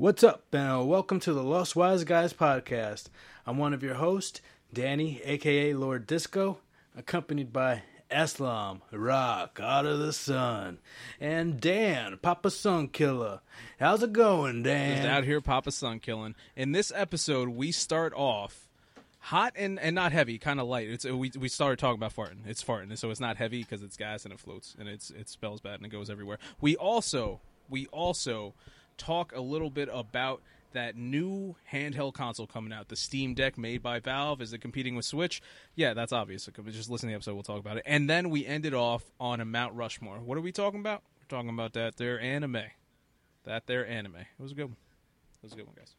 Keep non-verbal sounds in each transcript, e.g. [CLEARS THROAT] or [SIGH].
What's up, and welcome to the Lost Wise Guys podcast. I'm one of your hosts, Danny, aka Lord Disco, accompanied by Eslam, Rock, God of the Sun, and Dan, Papa Sun Killer. How's it going, Dan? Just out here, Papa Sun killing. In this episode, we start off hot and, and not heavy, kind of light. It's we we started talking about farting. It's farting, so it's not heavy because it's gas and it floats and it's it spells bad and it goes everywhere. We also we also talk a little bit about that new handheld console coming out, the Steam Deck made by Valve. Is it competing with Switch? Yeah, that's obvious. Just listen to the episode, we'll talk about it. And then we ended off on a Mount Rushmore. What are we talking about? We're talking about that there anime. That there anime. It was a good one. It was a good one, guys.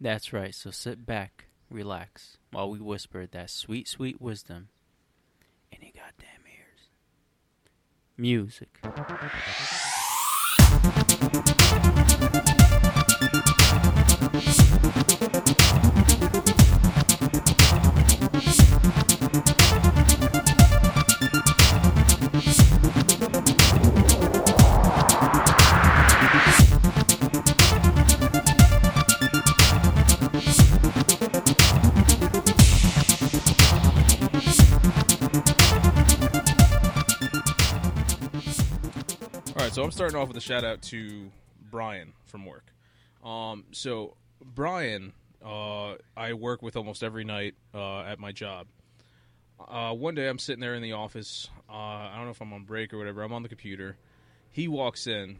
That's right. So sit back, relax, while we whisper that sweet, sweet wisdom in your goddamn ears. Music. All so I'm starting off with a shout out to Brian from work. Um, so Brian, uh, I work with almost every night uh, at my job. Uh, one day I'm sitting there in the office. Uh, I don't know if I'm on break or whatever. I'm on the computer. He walks in,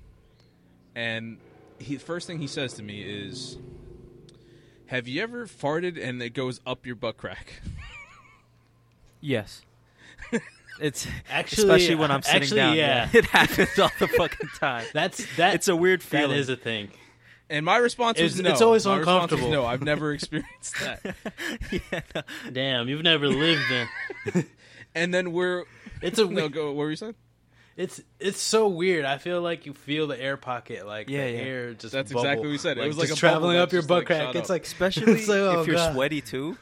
and he first thing he says to me is, "Have you ever farted and it goes up your butt crack?" [LAUGHS] Yes. It's Actually- especially when I'm sitting actually, down. yeah. [LAUGHS] it happens all the fucking time. [LAUGHS] That's that. It's a weird feeling. is a thing. And my response was It's- no. it's always My response was uncomfortable. no, I've never [LAUGHS] experienced that. yeah, no. Damn, you've never lived then. and then we're It's a no go. What were you saying? it's it's so weird. I feel like you feel the air pocket, like Yeah, the yeah. air just. That's bubble, exactly what we said. It was like just a traveling up your butt like, crack. It's up. like Especially it's like, oh, if you're God. sweaty too.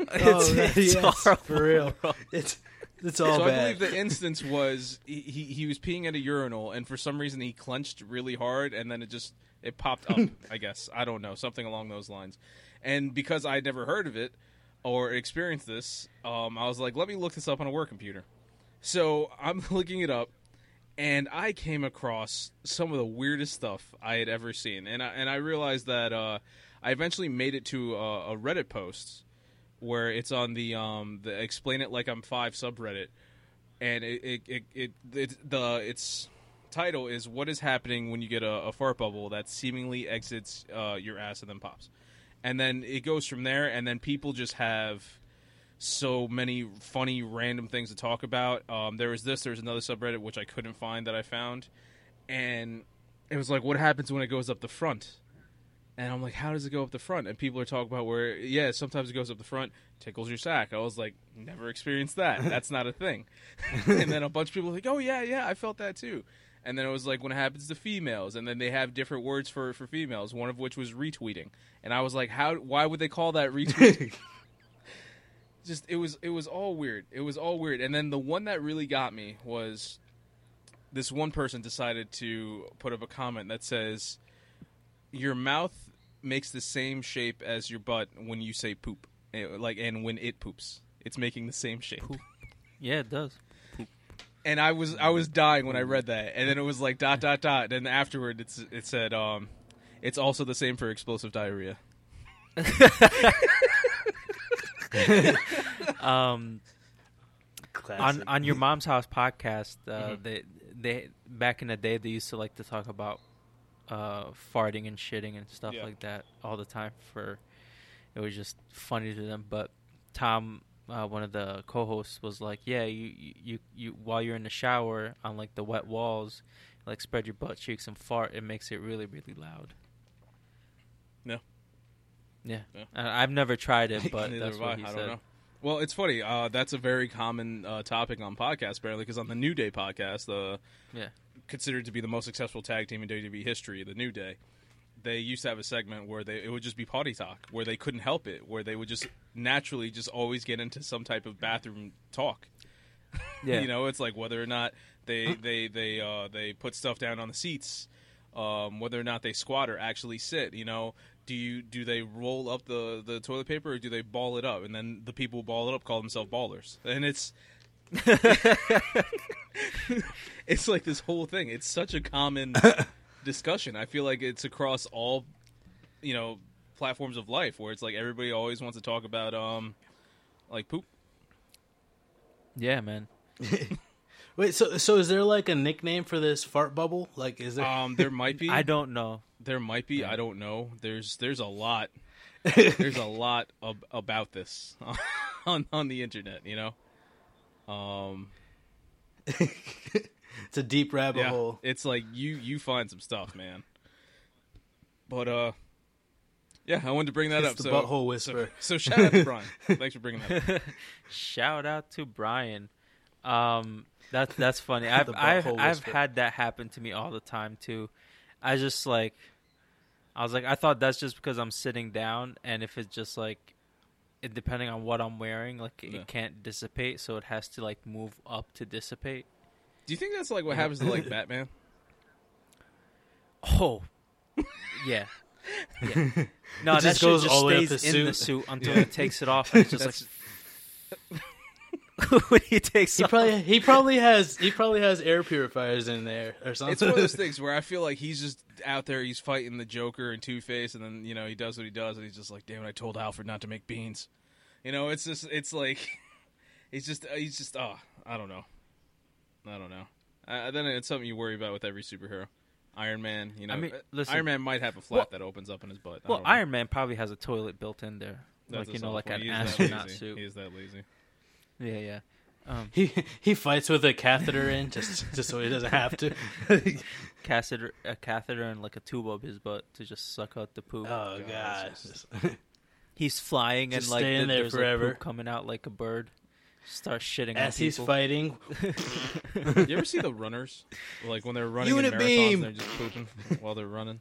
Oh, It's, it's yes, horrible, for real. It's it's all so I believe the instance was he, he he was peeing at a urinal, and for some reason he clenched really hard, and then it just it popped up. [LAUGHS] I guess I don't know something along those lines. And because I'd never heard of it or experienced this, um, I was like, let me look this up on a work computer. So I'm [LAUGHS] looking it up, and I came across some of the weirdest stuff I had ever seen, and I, and I realized that uh, I eventually made it to a, a Reddit post where it's on the um the explain it like I'm five subreddit, and it it it, it, it the its title is what is happening when you get a, a fart bubble that seemingly exits uh, your ass and then pops, and then it goes from there, and then people just have so many funny random things to talk about. Um, there was this, there was another subreddit which I couldn't find that I found, and it was like, what happens when it goes up the front? And I'm like, how does it go up the front? And people are talking about where, yeah, sometimes it goes up the front, tickles your sack. I was like, never experienced that. [LAUGHS] That's not a thing. [LAUGHS] and then a bunch of people like, oh yeah, yeah, I felt that too. And then it was like when it happens to females, and then they have different words for for females. One of which was retweeting, and I was like, how? Why would they call that retweeting? [LAUGHS] just it was it was all weird. It was all weird. And then the one that really got me was this one person decided to put up a comment that says your mouth makes the same shape as your butt when you say poop. Eh, Like and when it poops. It's making the same shape. Poop. Yeah, it does. And I was I was dying when I read that. And then it was like dot dot dot. And afterward it's it said um it's also the same for explosive diarrhea. [LAUGHS] Um, Classic. on on your mom's house podcast, uh, Mhm. they they back in the day they used to like to talk about uh, farting and shitting and stuff Yeah. like that all the time. For it was just funny to them. But Tom, uh, one of the co-hosts, was like, "Yeah, you, you you while you're in the shower on like the wet walls, like spread your butt cheeks and fart. It makes it really really loud." Yeah. Yeah, I've never tried it, [LAUGHS] but that's have I. what he I said. don't know. Well, it's funny. Uh, that's a very common uh, topic on podcasts, apparently, because on the New Day podcast, uh, Yeah. Considered to be the most successful tag team in WWE history, the New Day, they used to have a segment where they it would just be potty talk, where they couldn't help it, where they would just naturally just always get into some type of bathroom talk. [LAUGHS] Yeah. you know, it's like whether or not they they they uh, they put stuff down on the seats, um, whether or not they squat or actually sit. You know, do you do they roll up the the toilet paper or do they ball it up? And then the people who ball it up call themselves ballers, and it's. [LAUGHS] it's like this whole thing. It's such a common [LAUGHS] discussion. I feel like it's across all, you know, platforms of life where it's like everybody always wants to talk about um, like poop. Yeah, man. [LAUGHS] Wait, so so is there like a nickname for this fart bubble? Like, is there? Um, there might be. I don't know. There might be. I don't know. There's there's a lot. There's a lot ab- about this on on the internet. You know. Um. [LAUGHS] it's a deep rabbit Yeah. hole. It's like you you find some stuff, man. But uh. Yeah, I wanted to bring that It's up. the so, butthole whisperer. So, so shout out to Brian. [LAUGHS] Thanks for bringing that up. [LAUGHS] Shout out to Brian. Um, that's that's funny. I've I've, I've had that happen to me all the time too. I just like, I was like, I thought that's just because I'm sitting down, and if it's just like, it, depending on what I'm wearing, like Yeah. it can't dissipate, so it has to like move up to dissipate. Do you think that's like what happens to like [LAUGHS] Batman? Oh, yeah. [LAUGHS] Yeah. No, It that just goes just all the way up stays the in the suit. suit [LAUGHS] until he takes it off, and it's just That's- like when he takes He off. probably he probably has he probably has air purifiers in there or something. It's one of those things where I feel like he's just out there, he's fighting the Joker and Two Face, and then you know he does what he does, and he's just like, "Damn it, I told Alfred not to make beans." You know, it's just, it's like, [LAUGHS] he's just, he's just, oh, I don't know, I don't know. Uh, then it's something you worry about with every superhero. Iron Man, you know, I mean, uh, listen- Iron Man might have a flap that opens up in his butt. Well. Iron Man probably has a toilet built in there, That's like you know, like an He is that astronaut suit. He is that lazy. Yeah, yeah. Um, he he fights with a catheter in just just so he doesn't have to. [LAUGHS] catheter, a catheter, and like a tube up his butt to just suck out the poop. oh God, god. [LAUGHS] he's flying just and like stay in there there's forever. like poop coming out like a bird. Start shitting As on he's people. fighting, [LAUGHS] You ever see the runners? Like when they're running Unit in marathons, beam. and they're just pooping while they're running.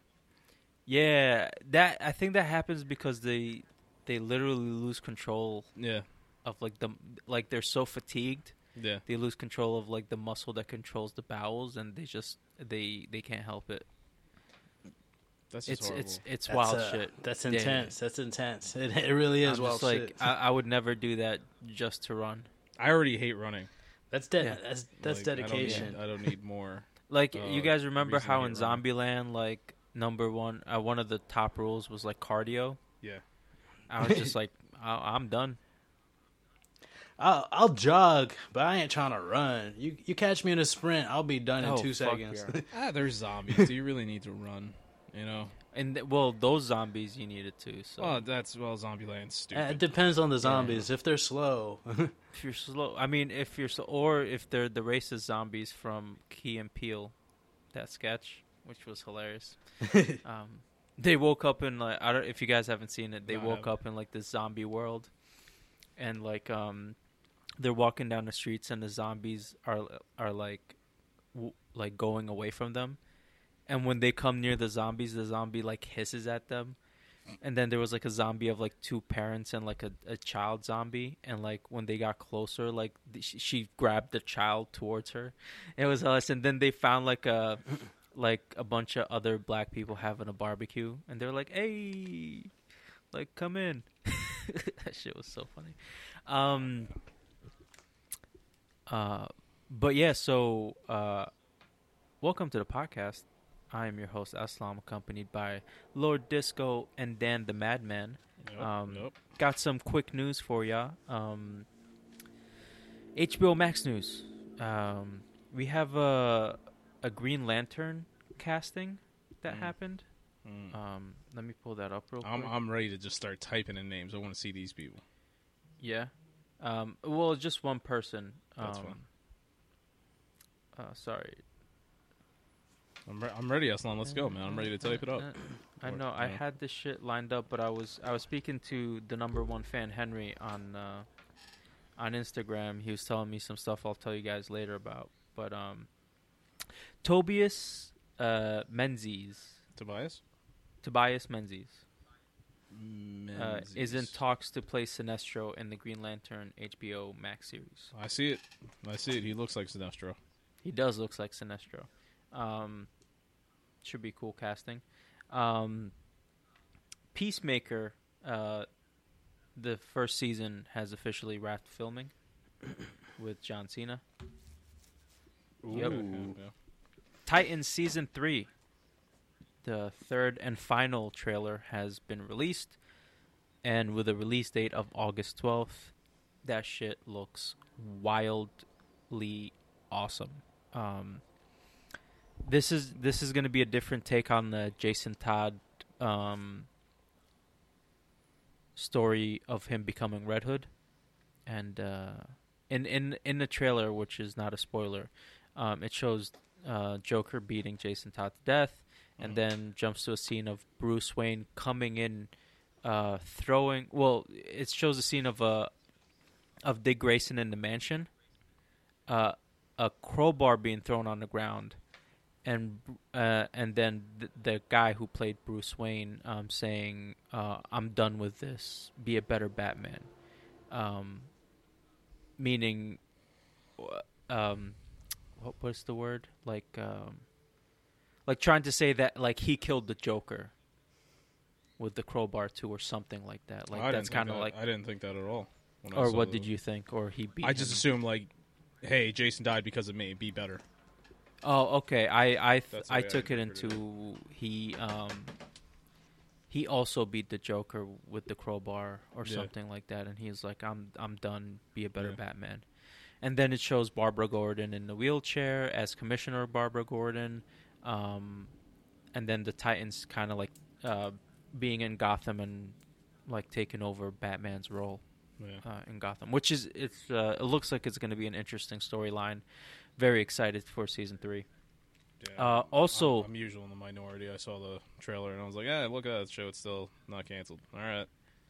Yeah, that I think that happens because they they literally lose control Yeah, of like the like they're so fatigued yeah. they lose control of like the muscle that controls the bowels and they just they they can't help it. That's just It's horrible. it's it's that's, wild uh, shit. That's Yeah, yeah, intense. That's intense. It, it really is I'm wild just like shit. I, I would never do that just to run. I already hate running. that's de- yeah. that's that's Like, I don't need- dedication. I don't need, more. [LAUGHS] Like Uh, you guys remember how in. Zombieland, like number one, uh, one of the top rules was like cardio. Yeah. I was just like, [LAUGHS] I- I'm done. I'll, I'll jog, but I ain't trying to run. You you catch me in a sprint, I'll be done in two seconds. yeah. [LAUGHS] Ah, there's zombies. [LAUGHS] Do you really need to run? You know. And th- well, those zombies you needed to. So Oh, that's well, Zombieland's Uh, stupid. it depends on the zombies. If they're slow, [LAUGHS] if you're slow, I mean, if you're so, or if they're the racist zombies from Key and Peele, that sketch, which was hilarious. um, they woke up in like I don't if you guys haven't seen it. They No, I woke haven't. up in like this zombie world, and like um, they're walking down the streets and the zombies are are like w- like going away from them, and when they come near the zombies, the zombie like hisses at them. And then there was like a zombie of like two parents and like a, a child zombie, and like when they got closer, like th- she, grabbed the child towards her. It was us, and then they found like a like a bunch of other black people having a barbecue, and they're like, "Hey, like come in." [LAUGHS] that shit was so funny. Um. Uh, but yeah, so uh, welcome to the podcast. I am your host Aslam, accompanied by Lord Disco and Dan the Madman. Nope, um, nope. Got some quick news for ya. Um, HBO Max news. Um, we have a a Green Lantern casting that Mm. happened. Mm. Um, let me pull that up real quick. I'm I'm ready to just start typing in names. I want to see these people. Yeah. Um, well, just one person. That's um, fine. Uh, sorry. I'm re- I'm ready, Aslan. Let's go, man. I'm ready to type it up. Uh, I know. I had this shit lined up, but I was I was speaking to the number one fan Henry on uh, on Instagram. He was telling me some stuff. I'll tell you guys later about. But um, Tobias uh, Menzies, Tobias. Tobias Menzies, uh, is in talks to play Sinestro in the Green Lantern HBO Max series. I see it. I see it. He looks like Sinestro. He does looks like Sinestro. Um, should be cool casting. Um, Peacemaker, uh, the first season has officially wrapped filming [COUGHS] with John Cena. Yep. Yeah. Titans season three, the third and final trailer has been released, and with a release date of August twelfth, that shit looks wildly awesome. Um, this is this is going to be a different take on the Jason Todd um, story of him becoming Red Hood, and uh, in in in the trailer, which is not a spoiler, um, it shows uh, Joker beating Jason Todd to death, and Mhm. then jumps to a scene of Bruce Wayne coming in, uh, throwing. Well, it shows a scene of a of Dick Grayson in the mansion, uh, a crowbar being thrown on the ground, and uh, and then the, the guy who played Bruce Wayne um, saying, uh, "I'm done with this. Be a better Batman," um, meaning, uh, um, what was the word? Like, um, like trying to say that like he killed the Joker with the crowbar too, or something like that. Like I that's kind of that- like. I didn't think that at all. Or what the- did you think? Or he beat? I just him? assumed like, hey, Jason died because of me. Be better. Oh, okay. I I th- I way I took it into he um he also beat the Joker with the crowbar or Yeah. something like that, and he's like, "I'm I'm done. Be a better Yeah. Batman." And then it shows Barbara Gordon in the wheelchair as Commissioner Barbara Gordon, um, and then the Titans kind of like uh, being in Gotham and like taking over Batman's role Yeah. uh, in Gotham, which is it's uh, it looks like it's going to be an interesting storyline. Very excited for season three. Yeah. Uh, also, I'm, I'm usually in the minority. I saw the trailer and I was like, "Yeah, look at that show. It's still not canceled." All right.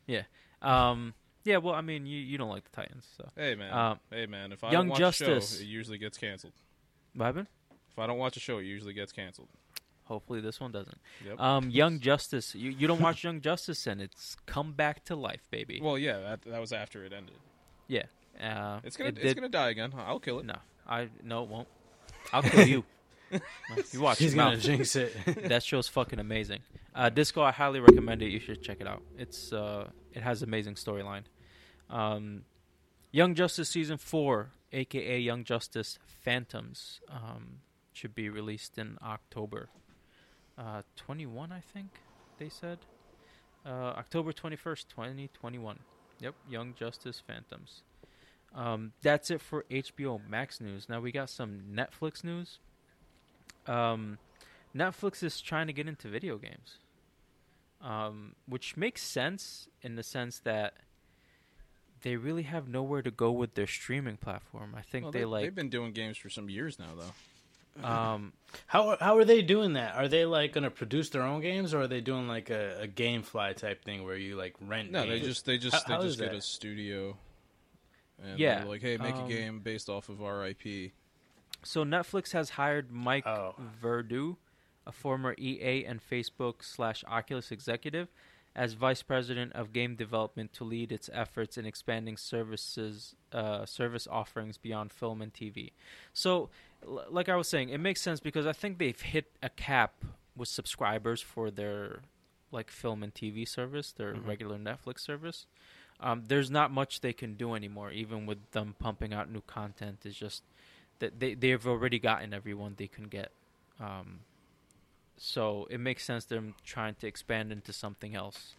Yeah. Um, yeah. Well, I mean, you you don't like the Titans, so Hey man. Um, hey man. If I Young don't watch Justice. show, it usually gets canceled. what happened? If I don't watch a show, it usually gets canceled. Hopefully, this one doesn't. Yep. Um, Young Justice. You you don't watch Young Justice, and it's come back to life, baby. well, yeah, that, that was after it ended. yeah. Uh, It's gonna it it's did- gonna die again. I'll kill it. No, I no, it won't. I'll kill you. [LAUGHS] No, you watch He's your gonna mouth. jinx it. [LAUGHS] that show's fucking amazing. Uh, Disco, I highly recommend it. You should check it out. It's uh, it has amazing storyline. Um, Young Justice season four, aka Young Justice Phantoms, um, should be released in October. Uh, twenty one, I think they said. Uh, October twenty first, twenty twenty one. Yep, Young Justice Phantoms. Um, that's it for HBO Max news. Now we got some Netflix news. Um, Netflix is trying to get into video games, um, which makes sense in the sense that they really have nowhere to go with their streaming platform. I think Well, they they, like they've been doing games for some years now, though. Um, How how are they doing that? Are they like gonna produce their own games, or are they doing like a, a GameFly type thing where you like rent? No, they just they just How- they how just is get that? a studio. And Yeah, like, hey, make um, a game based off of our IP. So Netflix has hired Mike Oh. Verdu, a former EA and Facebook slash Oculus executive, as vice president of game development to lead its efforts in expanding services uh, service offerings beyond film and TV. So, l- like I was saying, it makes sense because I think they've hit a cap with subscribers for their like film and TV service, their Mhm. regular Netflix service. Um, there's not much they can do anymore, even with them pumping out new content. It's just that they they've already gotten everyone they can get. Um, so it makes sense them trying to expand into something else.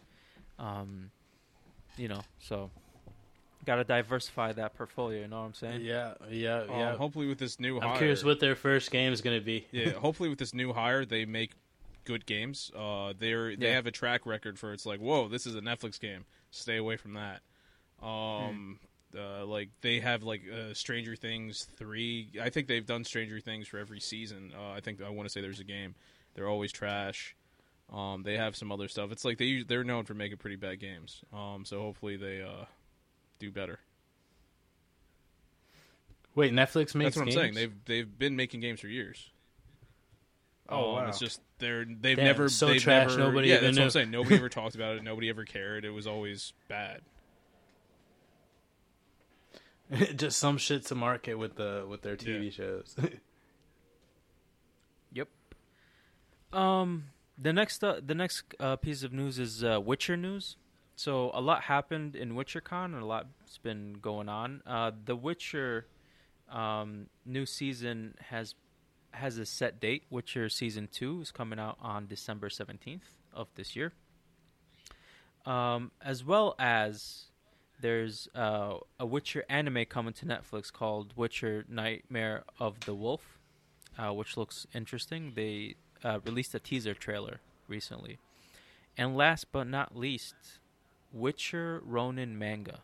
Um, you know, so got to diversify that portfolio. You know what I'm saying? Yeah, yeah, Um, yeah. hopefully, with this new I'm hire, curious what their first game is gonna be. [LAUGHS] yeah, hopefully with this new hire, they make good games. Uh, they're they Yeah. have a track record for it's like, whoa, this is a Netflix game. Stay away from that. Um, uh, like they have like uh, Stranger Things three. I think they've done Stranger Things for every season. Uh, I think I want to say there's a game. They're always trash. Um, they have some other stuff. It's like they they're known for making pretty bad games. Um, so hopefully they uh, do better. Wait, Netflix makes That's what I'm games? saying. They've they've been making games for years. Oh, Um, wow. It's just they're they've Damn, never so they've trash, never, nobody yeah even that's what. I'm saying. Nobody ever [LAUGHS] talked about it. Nobody ever cared. It was always bad. [LAUGHS] just some shit to market with the with their TV Yeah. shows. [LAUGHS] Yep. Um, the next uh, the next uh, piece of news is uh, Witcher news. So a lot happened in WitcherCon, and a lot's been going on. Uh, the Witcher um, new season has has a set date. Witcher season two is coming out on December seventeenth of this year. Um, as well as there's uh, a Witcher anime coming to Netflix called Witcher Nightmare of the Wolf, uh, which looks interesting. They uh, released a teaser trailer recently. And last but not least, Witcher Ronin manga,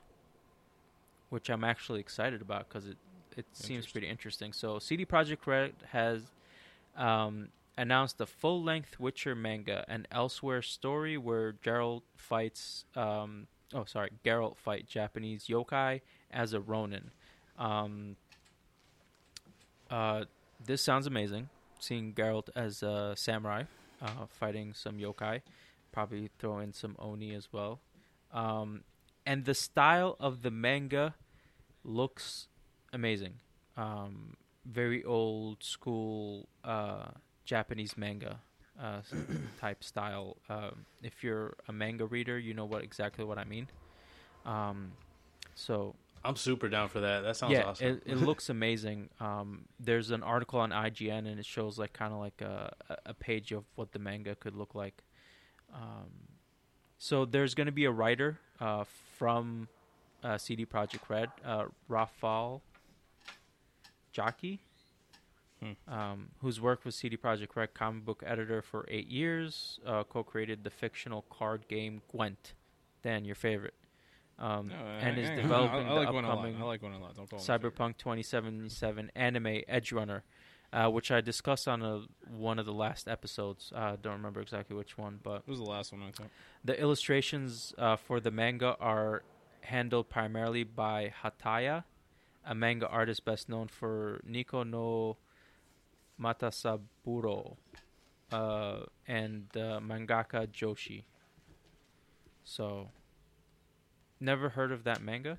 which I'm actually excited about because it, it seems pretty interesting. So, CD Projekt Red has um, announced a full length Witcher manga, an elsewhere story where Geralt fights. Um, oh, sorry, Geralt fight Japanese yokai as a Ronin. Um, uh, this sounds amazing. Seeing Geralt as a samurai uh, fighting some yokai, probably throw in some oni as well. Um, and the style of the manga looks amazing. Um, very old school uh, Japanese manga uh, [COUGHS] type style. Um, if you're a manga reader, you know what exactly what I mean. Um, so I'm super down for that. That sounds yeah, awesome. it, it looks [LAUGHS] amazing. Um, there's an article on IGN and it shows like kind of like a, a- a page of what the manga could look like. Um, so there's going to be a writer uh, from uh, CD Projekt Red, uh, Rafal Jaki, Hmm. um, who's worked with CD Projekt Red comic book editor for eight years, uh, co-created the fictional card game Gwent. Dan, your favorite. Um, No, and I- is [LAUGHS] I- developing I, I like the one a lot. upcoming like one a lot. Don't call him my favorite. Cyberpunk 2077 anime Edge Runner, uh, which I discussed on a, one of the last episodes. I uh, don't remember exactly which one, but It was the last one I thought. the illustrations uh, for the manga are handled primarily by Hataya, a manga artist best known for Nico no Matasaburo, uh, and uh, mangaka Joshi. So, never heard of that manga.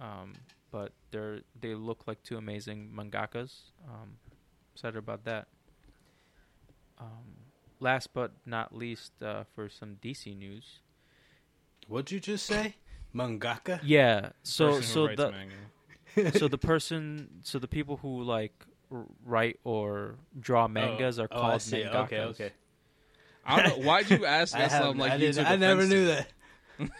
Um, but they're they look like two amazing mangakas. Um, excited about that. Um, last but not least, uh, for some DC news. What'd you just say? Mangaka? Yeah. So so the manga. [LAUGHS] so the person so the people who like r- write or draw mangas are Oh, I called see. mangakas. Okay, okay. I don't know. Why'd you [LAUGHS] ask that? I, Islam haven't- like I, you didn't- I never knew that. [LAUGHS]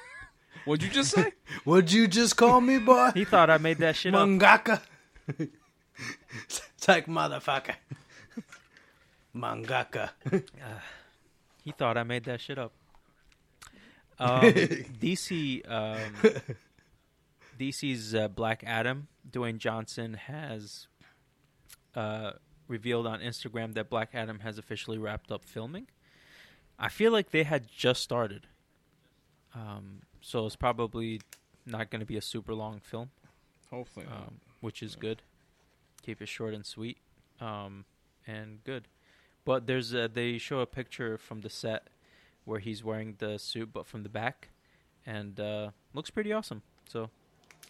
What'd you just say? [LAUGHS] What'd you just call me, boy? He thought I made that shit up. Mangaka. it's [LAUGHS] like motherfucker. [LAUGHS] Mangaka. He thought I made that shit up. Um, DC, um, DC's uh, Black Adam, Dwayne Johnson has uh, revealed on Instagram that Black Adam has officially wrapped up filming. I feel like they had just started, um, so it's probably not going to be a super long film, Hopefully not. um, which is good. Keep it short and sweet, um, and good. But there's a, they show a picture from the set where he's wearing the suit, but from the back, and uh, looks pretty awesome. So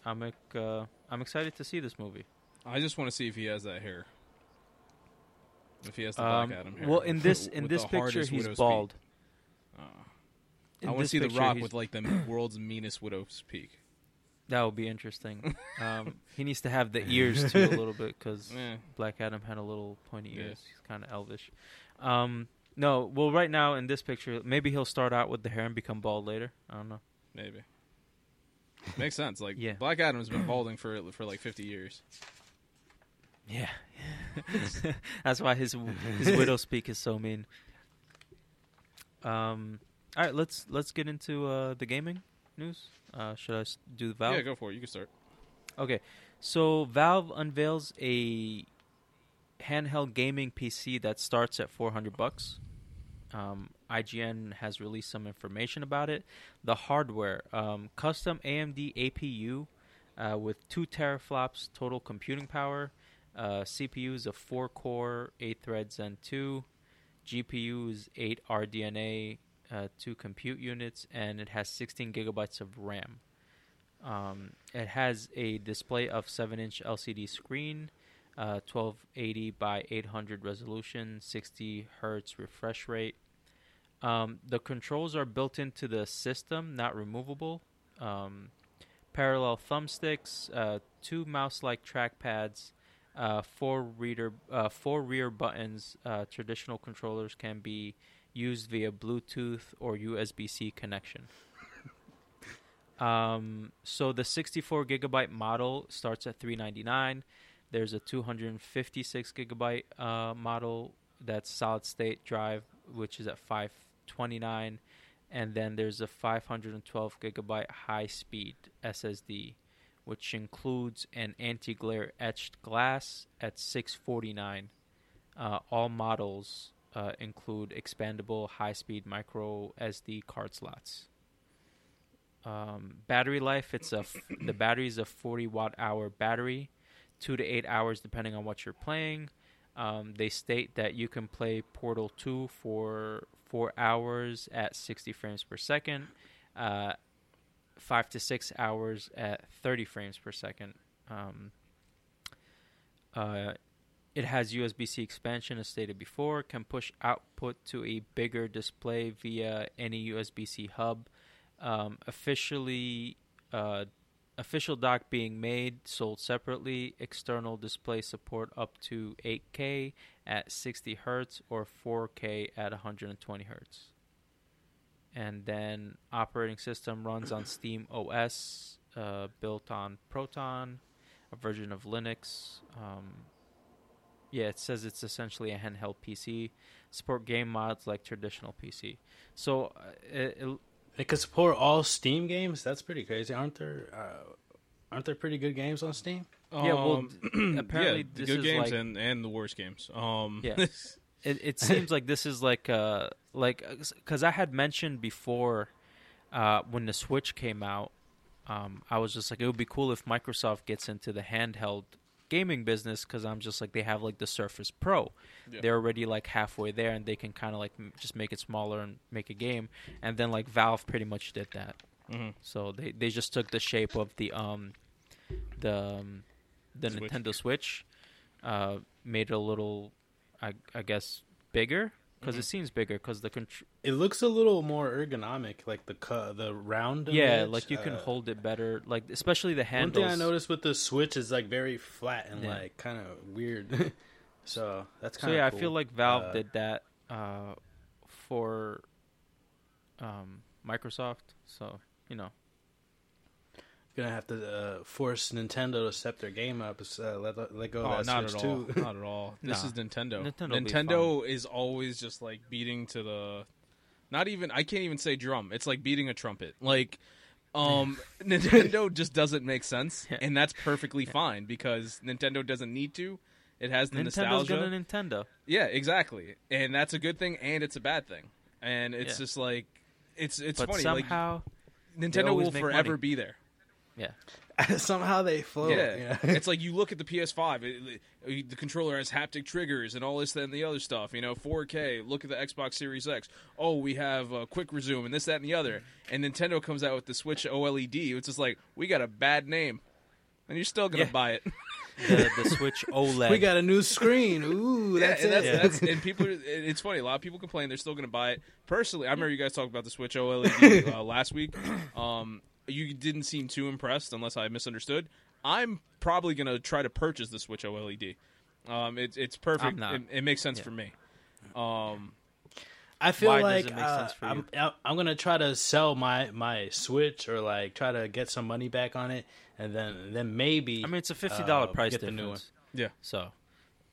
I'm uh, I'm excited to see this movie. I just want to see if he has that hair. If he has the Um, Black Adam hair. well, in this [LAUGHS] in this picture, he's bald. In I want to this see the Rock he's- with like the world's meanest widow's peak. That would be interesting. [LAUGHS] um, he needs to have the ears too a little bit because [LAUGHS] Eh, Black Adam had a little pointy Yeah. ears. He's kind of elvish. Um, no, well, right now in this picture, maybe he'll start out with the hair and become bald later. I don't know. maybe. Makes sense. Like Yeah. Black Adam's been [CLEARS THROAT] balding for for like fifty years. Yeah, [LAUGHS] that's why his his widow's peak is so mean. Um, all right, let's let's get into uh, the gaming news. Uh, should I do the Valve? Yeah, go for it. You can start. Okay, so Valve unveils a handheld gaming PC that starts at 400 bucks. Um, IGN has released some information about it. The hardware, um, custom AMD APU uh, with two teraflops total computing power. Uh, CPU is a four-core, eight-thread Zen 2. GPU is eight RDNA, uh, two compute units, and it has 16 gigabytes of RAM. Um, it has a display of 7 inch LCD screen, uh, 1280 by 800 resolution, 60 hertz refresh rate. Um, the controls are built into the system, not removable. Um, parallel thumbsticks, uh, two mouse-like trackpads, uh, four reader, uh, four rear buttons. Uh, traditional controllers can be used via Bluetooth or USB-C connection. [LAUGHS] um, so the 64 gigabyte model starts at 399. There's a 256 gigabyte uh, model that's solid state drive, which is at 529, and then there's a 512 gigabyte high speed SSD, which includes an anti-glare etched glass at 649. Uh, all models uh, include expandable high-speed micro SD card slots. Um, battery life: it's a f- the battery is a 40 watt hour battery, two to eight hours depending on what you're playing. Um, they state that you can play Portal 2 for four hours at 60 frames per second, uh, five to six hours at 30 frames per second. Um, uh, it has USB C expansion, as stated before, can push output to a bigger display via any USB C hub. Um, officially, uh, official dock being made, sold separately. External display support up to 8K at 60 hertz or 4K at 120 hertz. And then operating system runs on Steam OS, uh, built on Proton, a version of Linux. Um, yeah, it says it's essentially a handheld PC. Support game mods like traditional PC. So uh, it, it, It could support all Steam games. That's pretty crazy, aren't there? Uh, aren't there pretty good games on Steam? Yeah, well, Um, d- [CLEARS THROAT] apparently yeah, the this good is games like- and, and the worst games. Um, Yeah. [LAUGHS] it, it seems like this is like uh like because I had mentioned before uh, when the Switch came out, um, I was just like it would be cool if Microsoft gets into the handheld gaming business because I'm just like they have like the Surface Pro, Yeah. they're already like halfway there and they can kind of like m- just make it smaller and make a game, and then like Valve pretty much did that. Mhm. So they they just took the shape of the um the um, the Switch. Nintendo Switch, uh, made it a little, I I guess bigger because Mhm. it seems bigger because the control. It looks a little more ergonomic, like the cu- the round. yeah it. like you can Uh, hold it better like especially the handles. One handles. thing I noticed with the Switch is like very flat and Yeah. like kind of weird. [LAUGHS] so that's So kind of yeah, cool. I feel like Valve Uh, did that uh, for um, Microsoft. So you know, gonna have to uh, force Nintendo to step their game up. Uh, let let go Oh, of that not Switch at all. too. [LAUGHS] Not at all. This Nah. is Nintendo. Nintendo Nintendo is always just like beating to the. Not even. I can't even say drum. It's like beating a trumpet. Like, um, [LAUGHS] Nintendo just doesn't make sense, Yeah. and that's perfectly fine because Nintendo doesn't need to. It has the Nintendo's nostalgia. gonna Nintendo. Yeah, exactly, and that's a good thing, and it's a bad thing, and it's Yeah. just like it's it's but funny. somehow, like Nintendo will forever money. be there. Yeah, [LAUGHS] Somehow they float. Yeah, Yeah, it's like you look at the PS5. It, it- the controller has haptic triggers and all this, that, and the other stuff. You know, 4K. Look at the Xbox Series X. Oh, we have uh, quick resume and this, that, and the other. And Nintendo comes out with the Switch OLED. It's just like we got a bad name, and you're still gonna Yeah. buy it. [LAUGHS] [LAUGHS] the the Switch OLED. we got a new screen. Ooh, Yeah, that's and it. that's, that's and people. it- It's funny. A lot of people complain they're still going to buy it. Personally, I remember you guys talked about the Switch OLED uh, last week. Um, you didn't seem too impressed, unless I misunderstood. I'm probably going to try to purchase the Switch OLED. Um, it's it's perfect. I'm not. It, it makes sense Yeah. for me. Um, I feel why like make uh, sense for I'm you? I'm gonna try to sell my my Switch or like try to get some money back on it, and then then maybe. I mean, it's a fifty dollar uh, price get the difference. new one. yeah. So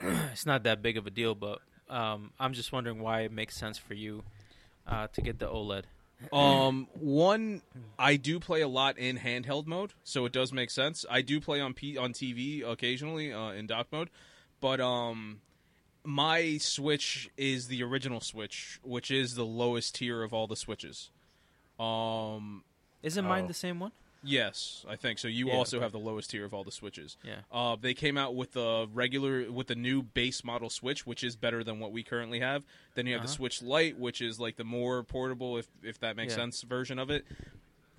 [CLEARS THROAT] it's not that big of a deal, but um, I'm just wondering why it makes sense for you uh, to get the OLED. [CLEARS THROAT] Um, one, I do play a lot in handheld mode, so it does make sense. I do play on P- on TV occasionally uh, in dock mode, but um, my Switch is the original Switch, which is the lowest tier of all the Switches. Um, Isn't mine Oh. the same one? Yes, I think so. You Yeah, also okay. have the lowest tier of all the Switches. Yeah. Uh, they came out with the regular with the new base model Switch, which is better than what we currently have. Then you have the Uh-huh. Switch Lite, which is like the more portable, if if that makes Yeah. sense, version of it.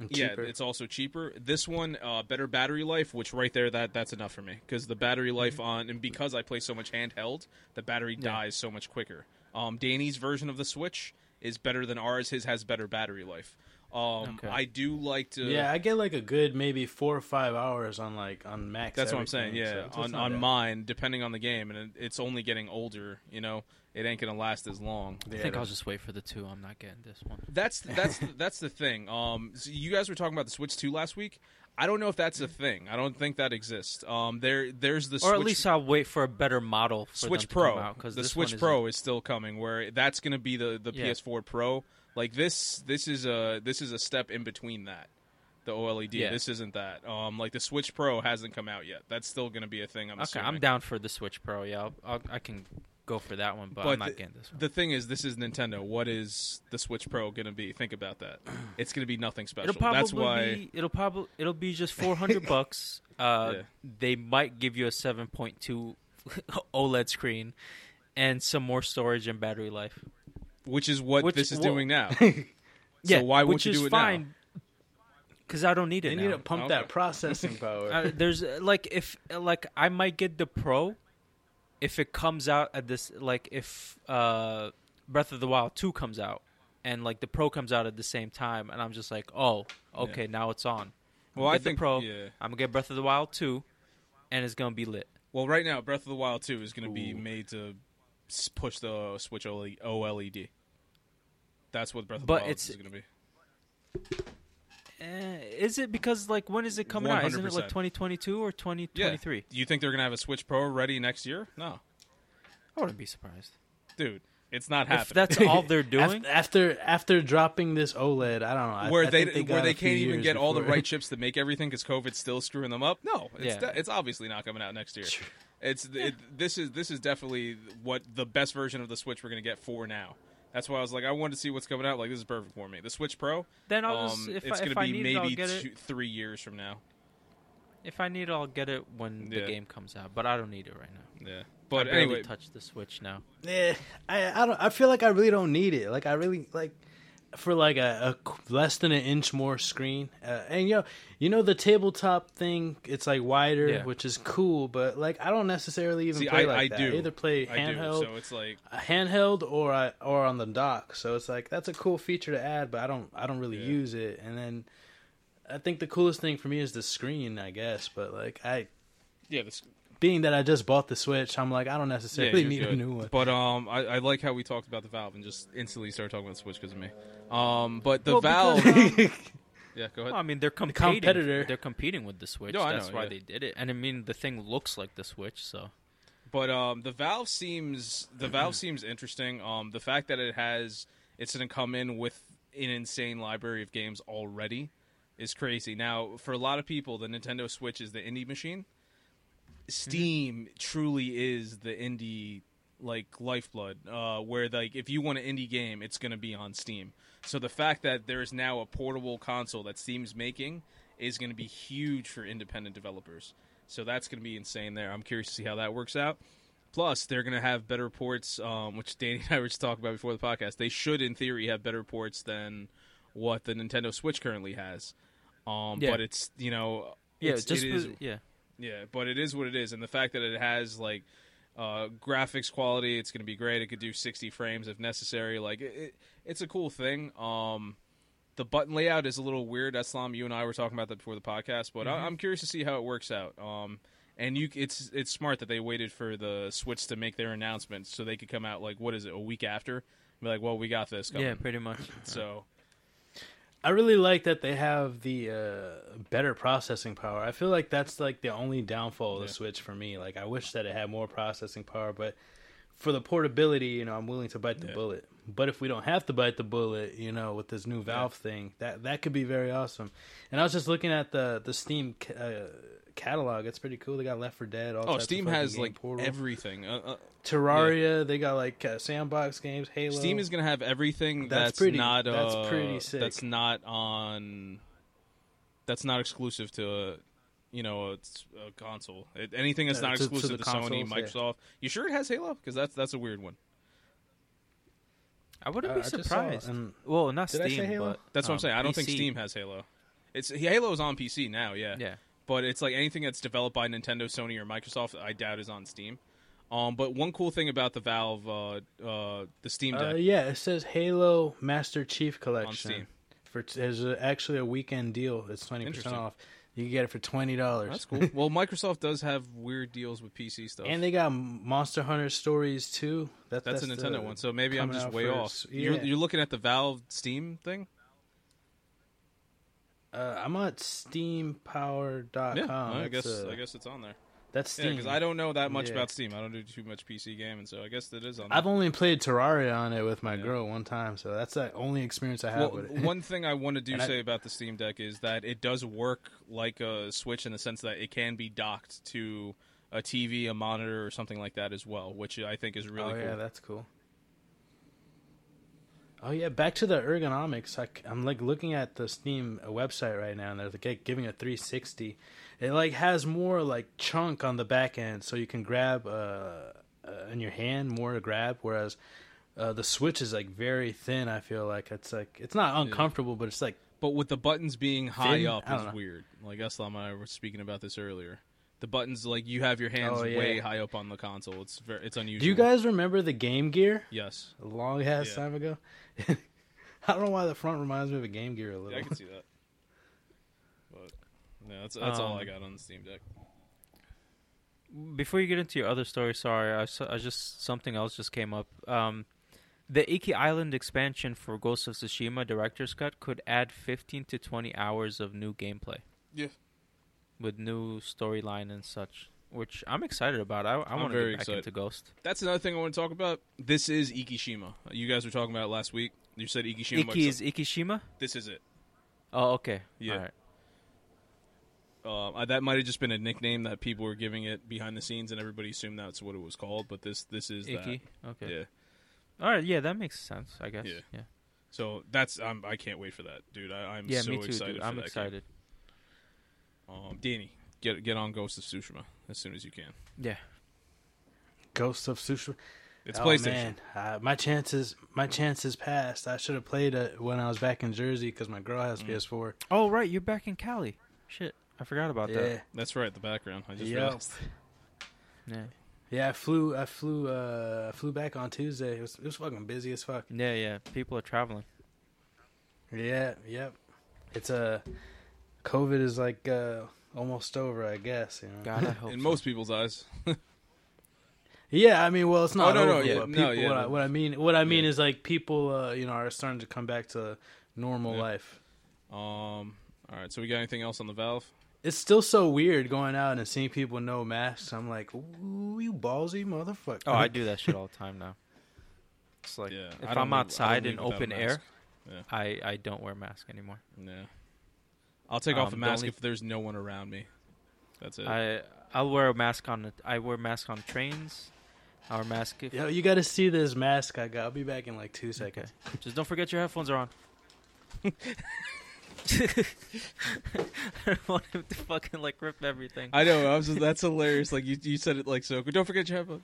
Yeah, it's also cheaper. This one, uh, better battery life, which right there, that that's enough for me because the battery life on and because I play so much handheld, the battery Yeah. dies so much quicker. Um, Danny's version of the Switch is better than ours. His has better battery life. Um, Okay. I do like to. yeah, I get like a good maybe four or five hours on like on max. That's what I'm saying. Yeah, so on on bad. mine, depending on the game, and it, it's only getting older. You know, it ain't gonna last as long. I think I'll just wait for the two. I'm not getting this one. That's [LAUGHS] that's that's the thing. Um, so you guys were talking about the Switch Two last week. I don't know if that's a thing. I don't think that exists. Um, there there's the Or Switch, at least I'll wait for a better model for Switch them to Pro. because the this Switch one Pro isn't- is still coming. Where that's going to be the the Yeah. PS4 Pro. Like this this is a this is a step in between that. The OLED. Yeah. This isn't that. Um, like the Switch Pro hasn't come out yet. That's still going to be a thing. I'm Okay, assuming. I'm down for the Switch Pro. Yeah, I'll, I'll, I can go for that one, but, But I'm not the- getting this one. The thing is, this is Nintendo. What is the Switch Pro going to be? Think about that. [CLEARS THROAT] It's going to be nothing special. It'll probably That's why. be, it'll probably it'll be just 400 [LAUGHS] bucks. Uh, Yeah. They might give you a 7.2 [LAUGHS] OLED screen and some more storage and battery life. Which is what Which- this is well- doing now. [LAUGHS] yeah, why won't which you is do it now? fine, Because I don't need it They now. need to pump Okay. that processing power. [LAUGHS] uh, there's uh, like if like I might get the Pro if it comes out at this like if uh Breath of the Wild 2 comes out and like the Pro comes out at the same time and I'm just like, "Oh, okay, now it's on." Well, I Get the think Pro. Yeah. I'm going to get Breath of the Wild 2 and it's going to be lit. Well, right now, Breath of the Wild 2 is going to be made to s- push the Switch OLED. OLED. That's what Breath of But the Wild it's- is going to be. Eh, is it because like when is it coming out? Isn't it like 2022 or 2023? Do you think they're going to have a Switch Pro ready next year? No, I wouldn't be surprised. dude, it's not If happening. that's all they're [LAUGHS] doing, after after dropping this OLED, I don't know. I- where I they, think where they can't even years get all the right [LAUGHS] chips to make everything because COVID's still screwing them up. No, it's Yeah. de- it's obviously not coming out next year. It's it, this is this is definitely what the best version of the Switch we're going to get for now. That's why I was like, I wanted to see what's coming out. Like this is perfect for me. The Switch Pro, then I'll um, just if it's I, gonna I be need it, I'll maybe get two, three years from now. If I need it, I'll get it when Yeah. the game comes out. But I don't need it right now. Yeah, But I but barely anyway, touch the Switch now. Yeah, I I don't. I feel like I really don't need it. Like I really like for like a, a less than an inch more screen. Uh, and you know, you know the tabletop thing. It's like wider, Yeah. which is cool. But like I don't necessarily even See, play I- like I that. do. I either play I do. handheld, So it's like handheld, or I or on the dock. So it's like that's a cool feature to add. But I don't. I don't really Yeah. use it. And then I think the coolest thing for me is the screen. I guess. But like I. yeah, this, Being that I just bought the Switch, I'm like I don't necessarily you're need a new one. But um, I, I like how we talked about the Valve and just instantly started talking about the Switch because of me. Um, but the Well, Valve, because, um, [LAUGHS] yeah, go ahead. Well, I mean, they're competing. competitor. They're competing with the Switch. No, That's know, why yeah. they did it. And I mean, the thing looks like the Switch. So But um, the Valve seems the Valve [CLEARS THROAT] seems interesting. Um, the fact that it has it's going to come in with an insane library of games already is crazy. Now, for a lot of people, the Nintendo Switch is the indie machine. Steam truly is the indie like lifeblood. Uh, where like if you want an indie game, it's going to be on Steam. So the fact that there is now a portable console that Steam's making is going to be huge for independent developers. So that's going to be insane there. I'm curious to see how that works out. Plus, they're going to have better ports, um, which Danny [LAUGHS] and I were just talking about before the podcast. They should, in theory, have better ports than what the Nintendo Switch currently has. Um, Yeah. But it's you know, yeah, it's, just it for- yeah. Yeah, but it is what it is, and the fact that it has like uh, graphics quality, it's going to be great. It could do 60 frames if necessary. Like it, it, it's a cool thing. Um, the button layout is a little weird. Islam, you and I were talking about that before the podcast, but I, I'm curious to see how it works out. Um, and you, it's it's smart that they waited for the Switch to make their announcement so they could come out like what is it a week after, and be like, well, we got this. Coming. Yeah, pretty much. So I really like that they have the uh, better processing power. I feel like that's like the only downfall of the Yeah. Switch for me. Like I wish that it had more processing power, but for the portability, you know, I'm willing to bite the Yeah. bullet. But if we don't have to bite the bullet, you know, with this new Valve thing, that that could be very awesome. And I was just looking at the the Steam uh, catalog. It's pretty cool. They got Left 4 Dead. All oh, types Steam fucking has like portal. everything. Uh, uh, Terraria. They got like uh, sandbox games. Halo. Steam is going to have everything That's that's, pretty- not uh, that's pretty sick. that's not on that's not exclusive to a you know a, a console. It, anything that's Uh, not to- to exclusive the to, Sony, consoles, yeah. Microsoft. You sure it has Halo? Because that's that's a weird one. I wouldn't Uh, be I just saw it, surprised. well, not Did I say Steam, Halo? but That's what I'm um, saying. I don't think Steam has Halo. It's Halo's on PC now, yeah. Yeah. But it's like anything that's developed by Nintendo, Sony, or Microsoft, I doubt is on Steam. Um, but one cool thing about the Valve, uh, uh, the Steam Uh, Deck yeah, it says Halo Master Chief on Collection. Steam. For there's a, actually a weekend deal. It's twenty percent off. You can get it for twenty dollars. That's cool. well, Microsoft does have weird deals with PC stuff. and they got Monster Hunter Stories too. That, that's, a Nintendo one, so maybe I'm just way first. off. You're, you're looking at the Valve Steam thing? Uh, I'm at SteamPowered.com. Yeah, I guess uh, I guess it's on there. that's Steam. because I don't know that much Yeah. about Steam. I don't do too much PC gaming, so I guess it is on. there. I've only played Terraria on it with my Yeah. girl one time, so that's the only experience I have Well, with it. one thing I want to do [LAUGHS] And I- say about the Steam Deck is that it does work like a Switch in the sense that it can be docked to a TV, a monitor, or something like that as well, which I think is really cool. oh cool. yeah, that's cool. Oh yeah, back to the ergonomics. I, am like looking at the Steam website right now, and they're like giving a 360. It like has more like chunk on the back end, so you can grab uh, uh in your hand more to grab. Whereas uh, the Switch is like very thin. I feel like it's like it's not uncomfortable, but it's like But with the buttons being high Thin? up is weird. Like Islam and I were speaking about this earlier. The buttons, like you have your hands Oh, yeah. way high up on the console. It's very, it's unusual. Do you guys remember the Game Gear Yes, a long ass Yeah. time ago? [LAUGHS] I don't know why the front reminds me of a Game Gear a little. yeah, I can see that. But yeah, that's that's all I Um, got on the Steam Deck. Before you get into your other story, sorry, I, saw, I just something else just came up. Um, the Iki Island expansion for Ghost of Tsushima Director's Cut could add 15 to 20 hours of new gameplay. Yeah. With new storyline and such, which I'm excited about. I, I want to get back excited. into Ghost. That's another thing I want to talk about. This is Ikishima. You guys were talking about it last week. You said Ikishima. Iki is Ikishima? This is it. Oh, okay. Yeah. All right. Uh, I- that might have just been a nickname that people were giving it behind the scenes, and everybody assumed that's what it was called. But this this is Iki. Okay. Yeah. All right. Yeah, that makes sense. I guess. Yeah. Yeah. So that's I'm, I can't wait for that, dude. I, I'm Yeah, so me too, excited. dude. I'm that game. Excited. Um, Danny, get get on Ghost of Tsushima as soon as you can. Yeah. Ghost of Tsushima. It's oh, PlayStation. Man. Uh, my chances, my chances passed. I should have played it when I was back in Jersey because my girl has Mm. PS4. Oh, right. You're back in Cali. Shit. I forgot about Yeah, that. That's right. The background. I just Yep. realized. Yeah. yeah. I flew, I flew, uh, I flew back on Tuesday. It was, it was fucking busy as fuck. Yeah, yeah. People are traveling. Yeah, yep. It's a, COVID is like uh, almost over, I guess. You know. God, I [LAUGHS] hope In so. most people's eyes. Yeah, I mean, well, it's not Oh, no, no, over. yeah, but no, yeah, what, I, what I mean, what I mean Yeah. is like people, uh, you know, are starting to come back to normal Yeah. life. Um. All right. So we got anything else on the Valve? It's still so weird going out and seeing people no masks. I'm like, ooh, you ballsy motherfucker. Oh, I [LAUGHS] do that shit all the time now. It's like yeah. if I don't I'm outside in leave without a open mask. air, I I don't wear mask anymore. Yeah. I'll take off a Um, the mask only- if there's no one around me. That's it. I I'll wear a mask on I wear mask on trains. I wear mask if Yo, you got to see this mask I got. I'll be back in like two seconds. Just don't forget your headphones are on. [LAUGHS] [LAUGHS] I don't want him to fucking like rip everything. I know. I was. Just, that's hilarious. Like you, you said it like so. Don't forget your headphones.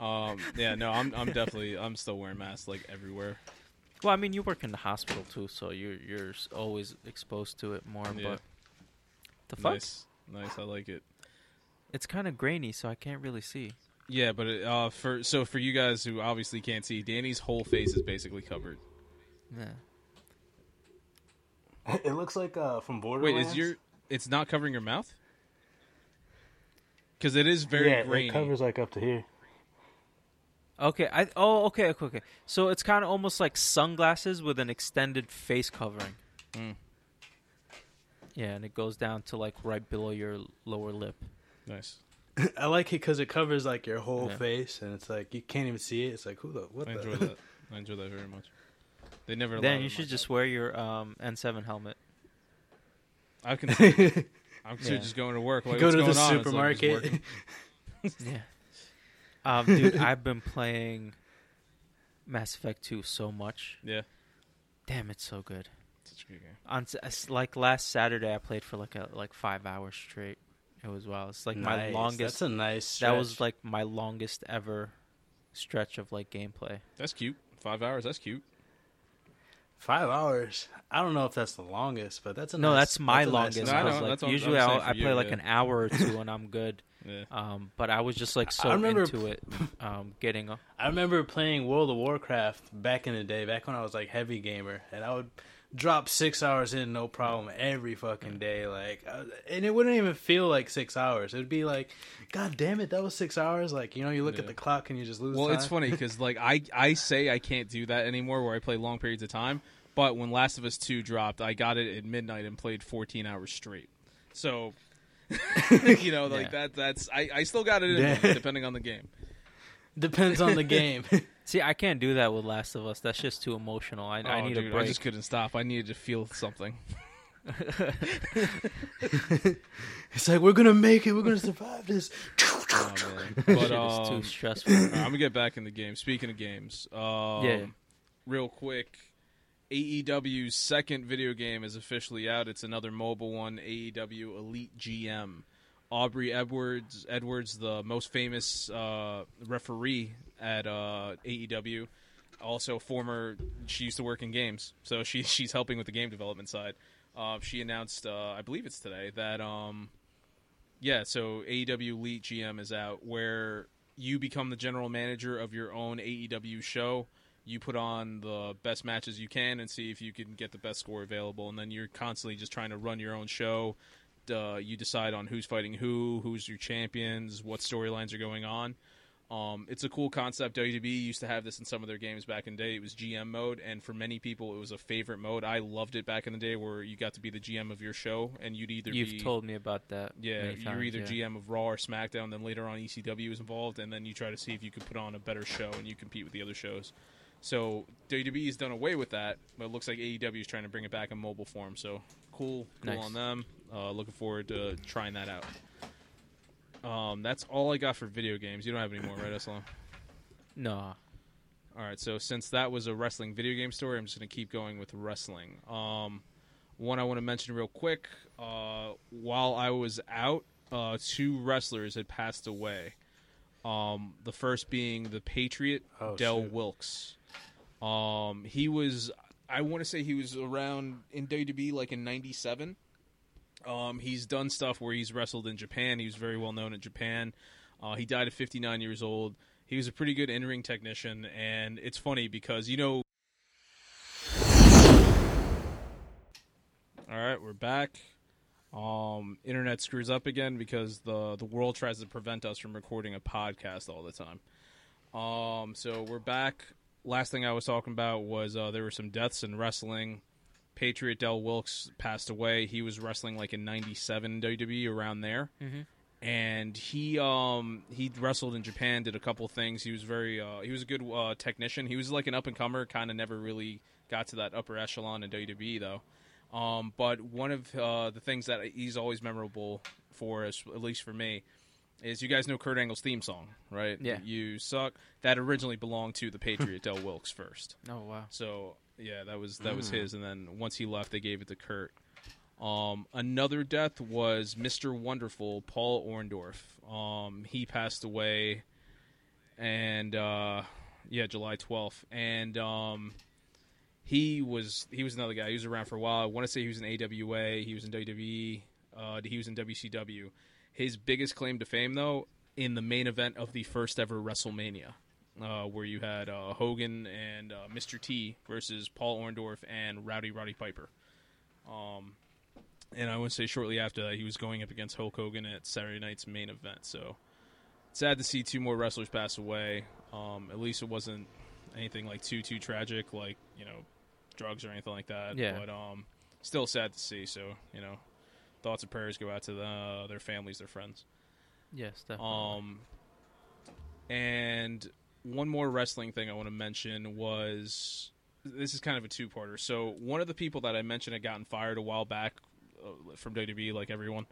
Um. Yeah. No. I'm. I'm definitely. I'm still wearing masks like everywhere. Well, I mean, you work in the hospital too, so you're you're always exposed to it more. Yeah. But the fuck, Nice. Nice. I like it. it's kind of grainy, so I can't really see. Yeah, but it, uh, for so for you guys who obviously can't see, Danny's whole face is basically covered. Yeah. It looks like uh, from border Wait, is your? It's not covering your mouth? Because it is very yeah, grainy. it covers like up to here. Okay. I oh okay okay okay. So it's kind of almost like sunglasses with an extended face covering. Mm. Yeah, and it goes down to like right below your lower lip. Nice. [LAUGHS] I like it because it covers like your whole Yeah. face, and it's like you can't even see it. It's like who the what I the? enjoy that. I enjoy that very much. They never. allow Then you should just job. wear your um N7 helmet. I can. [LAUGHS] I'm Yeah. just going to work. Like, Go what's to the going on? It's like, supermarket. [LAUGHS] Yeah. Um, dude, I've been playing Mass Effect 2 so much. yeah. Damn, it's so good. Such a good game. On s- s- like last Saturday, I played for like a like five hours straight. It was wow. It's like my Nice. longest. That's a nice. that was like my longest ever stretch of like gameplay. That's cute. Five hours. That's cute. Five hours. I don't know if that's the longest, but that's a No, nice- that's my a nice longest. No, I know, like, that's usually I'm I'll, I play you, like yeah. an hour or two and I'm good. [LAUGHS] Yeah. Um, but I was just like so I remember- into it, [LAUGHS] um, getting. A, I remember playing World of Warcraft back in the day, back when I was like heavy gamer, and I would drop six hours in no problem every fucking day, like, uh, and it wouldn't even feel like six hours. It'd be like, God damn it, that was six hours. Like, you know, you look Yeah. at the clock and you just lose. Well, time. it's funny [LAUGHS] because like I I say I can't do that anymore, where I play long periods of time. But when Last of Us Two dropped, I got it at midnight and played 14 hours straight. So, [LAUGHS] you know, like Yeah. that. That's I, I still got it [LAUGHS] in depending on the game. Depends on the [LAUGHS] game. see, I can't do that with Last of Us. That's just too emotional. I, I Oh, need dude, a break. I just couldn't stop. I needed to feel something. [LAUGHS] it's like we're gonna make it. We're gonna survive this. Oh. [LAUGHS] But um, too stressful. [CLEARS THROAT] I'm gonna get back in the game. Speaking of games, um, Yeah. real quick, AEW's second video game is officially out. It's another mobile one, AEW Elite GM. Aubrey Edwards, Edwards, the most famous uh, referee at uh, AEW, also former. She used to work in games, so she [LAUGHS] she's helping with the game development side. Uh, she announced, uh, I believe it's today, that um, yeah, so AEW Elite GM is out, where you become the general manager of your own AEW show. You put on the best matches you can and see if you can get the best score available, and then you're constantly just trying to run your own show. Uh, you decide on who's fighting who, who's your champions, what storylines are going on. Um, it's a cool concept. WWE used to have this in some of their games back in the day. It was GM mode, and for many people, it was a favorite mode. I loved it back in the day, where you got to be the GM of your show, and you'd either You've be told me about that. yeah, you're times, either yeah. GM of Raw or SmackDown. Then later on, ECW is involved, and then you try to see if you can put on a better show and you compete with the other shows. So WWE has done away with that, but it looks like AEW is trying to bring it back in mobile form. So cool, cool Nice. on them. Uh, looking forward to trying that out. Um, that's all I got for video games. You don't have any more, right, Islam? No, All right, so since that was a wrestling video game story, I'm just going to keep going with wrestling. Um, one I want to mention real quick. Uh, while I was out, uh, two wrestlers had passed away. Um, the first being the Patriot Oh, Del shoot. Wilkes. Um, he was, I want to say he was around in WWE like in '97. Um, he's done stuff where he's wrestled in Japan. He was very well known in Japan. Uh, he died at 59 years old. He was a pretty good in ring technician, and it's funny because you know. All right, we're back. Um, internet screws up again because the the world tries to prevent us from recording a podcast all the time. Um, so we're back. Last thing I was talking about was uh, there were some deaths in wrestling. Patriot Del Wilkes passed away. He was wrestling like in '97 WWE around there, Mhm. and he um he wrestled in Japan. Did a couple things. He was very uh, he was a good uh, technician. He was like an up and comer. Kind of never really got to that upper echelon in WWE though. Um, but one of uh, the things that he's always memorable for, us, at least for me, is you guys know Kurt Angle's theme song, right? Yeah. You suck. That originally belonged to the Patriot [LAUGHS] Del Wilkes first. oh wow. So yeah, that was that Mm. was his, and then once he left, they gave it to Kurt. Um, another death was Mr. Wonderful Paul Orndorff. Um, he passed away, and uh, yeah, July twelfth, and um, he was he was another guy. He was around for a while. I want to say he was in AWA. He was in WWE. Uh, he was in WCW. His biggest claim to fame, though, in the main event of the first ever WrestleMania, uh, where you had uh, Hogan and uh, Mr. T versus Paul Orndorff and Rowdy Roddy Piper. Um, and I would say shortly after that, he was going up against Hulk Hogan at Saturday night's main event. So sad to see two more wrestlers pass away. Um, at least it wasn't anything like too too tragic, like you know, drugs or anything like that. Yeah. But um, still sad to see. So you know, thoughts and prayers go out to the, their families, their friends. Yes, definitely. Um, and one more wrestling thing I want to mention was this is kind of a two parter. So one of the people that I mentioned had gotten fired a while back uh, from WWE, like everyone,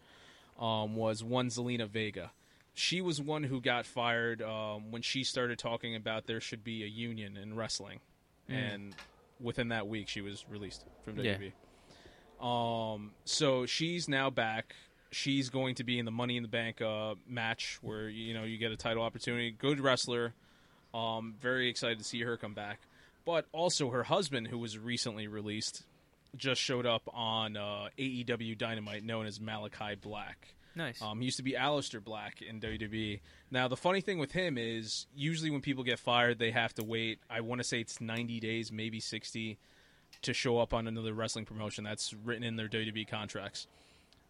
um, was one Zelina Vega. She was one who got fired um, when she started talking about there should be a union in wrestling, Mm. and within that week she was released from Yeah. WWE. Um, so she's now back. She's going to be in the Money in the Bank uh, match where you know you get a title opportunity. Good wrestler. Um, very excited to see her come back. But also, her husband, who was recently released, just showed up on uh, AEW Dynamite, known as Malachi Black. Nice. Um, he used to be Aleister Black in WWE. Now, the funny thing with him is usually when people get fired, they have to wait. I want to say it's 90 days, maybe 60, to show up on another wrestling promotion. That's written in their WWE contracts.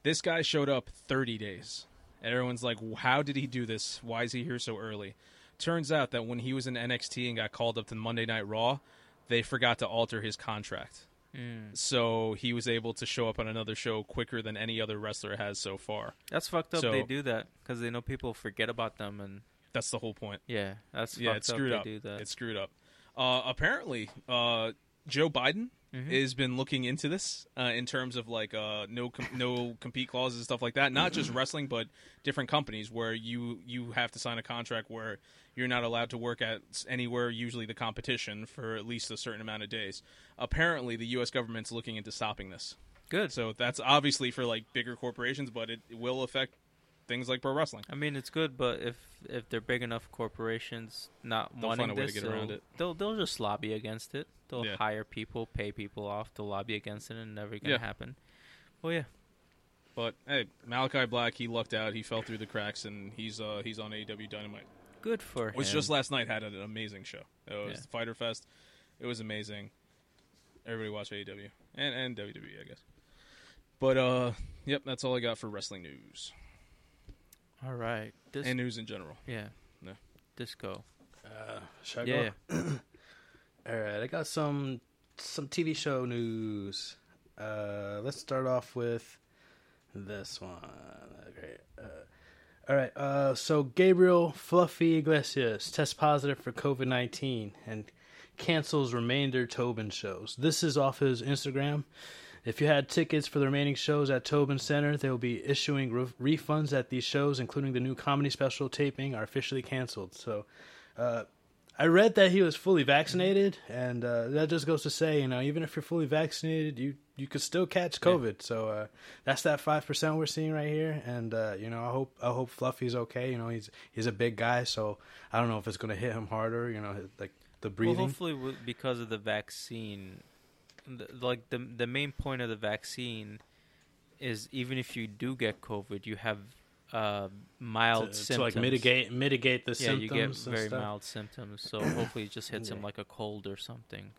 This guy showed up 30 days. And everyone's like, how did he do this? Why is he here so early? Turns out that when he was in NXT and got called up to Monday Night Raw, they forgot to alter his contract. Mm. So he was able to show up on another show quicker than any other wrestler has so far. That's fucked up. So- they do that because they know people forget about them, and That's the whole point. yeah, that's yeah, fucked it's screwed up. up. They do that. It's screwed up. Uh, apparently, uh, Joe Biden Mhm. has been looking into this uh, in terms of like uh, no com- no compete clauses and stuff like that. Not just wrestling, but different companies where you you have to sign a contract where you're not allowed to work at anywhere, usually the competition, for at least a certain amount of days. Apparently, the U.S. government's looking into stopping this. Good. So that's obviously for like bigger corporations, but it will affect things like pro wrestling. I mean, it's good, but if if they're big enough corporations not They'll wanting find a way to this, get around they'll- it. They'll they'll just lobby against it. They'll Yeah. hire people, pay people off to lobby against it, and never gonna Yeah. happen. Oh yeah, But hey, Malachi Black, he lucked out. He fell through the cracks, and he's uh, he's on AEW Dynamite. good for Which him. Which just last night had an amazing show. It was Yeah. Fyter Fest. It was amazing. Everybody watch AEW and and WWE, I guess. But uh, yep, that's all I got for wrestling news All right, this and news in general. yeah, No. disco. Uh, should I Yeah, go? [CLEARS THROAT] All right, I got some some TV show news. Uh, let's start off with this one. Okay. Uh, all right. Uh, so Gabriel Fluffy Iglesias tests positive for COVID nineteen and cancels remainder Tobin shows. This is off his Instagram. If you had tickets for the remaining shows at Tobin Center, they will be issuing re- refunds at these shows, including the new comedy special taping, are officially canceled. So, uh, I read that he was fully vaccinated, and uh, that just goes to say, you know, even if you're fully vaccinated, you you could still catch COVID. So uh, that's that five percent we're seeing right here, and uh, you know, I hope I hope Fluffy's okay. You know, he's he's a big guy, so I don't know if it's gonna hit him harder. You know, like the breathing. Well, hopefully, because of the vaccine, like the the main point of the vaccine is even if you do get COVID, you have uh, mild to, to symptoms. like mitigate mitigate the yeah, symptoms. Yeah, you get very stuff. mild symptoms. So hopefully, it just hits him like a cold or something,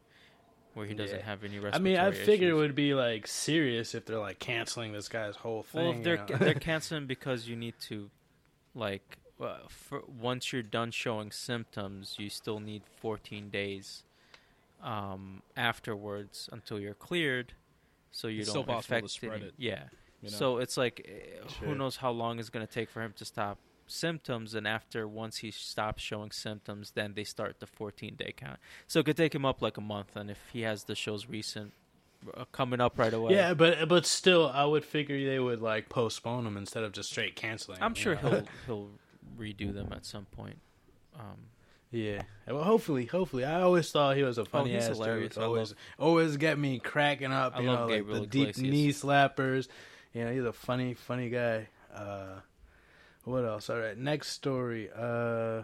where he doesn't Yeah. have any I mean, I figure it would be like serious if they're like canceling this guy's whole thing. Well, if they're you know? they're [LAUGHS] canceling because you need to, like, uh, once you're done showing symptoms, you still need 14 days um, afterwards until you're cleared, so you It's don't to affect spread it, Yeah. You know? So it's like, eh, Sure. who knows how long it's going to take for him to stop symptoms, and after once he stops showing symptoms, then they start the 14 day count. So it could take him up like a month, and if he has the shows recent uh, coming up right away, yeah, but but still, I would figure they would like postpone them instead of just straight canceling. I'm sure know? he'll he'll redo them at some point. Um, yeah, well, hopefully, hopefully. I always thought he was a funny Oh, ass hilarious. dude. Always, love- always get me cracking up. I you love know, like Gabriel the deep knee slappers. You know, he's a funny, funny guy. Uh, what else? All right, next story. Uh,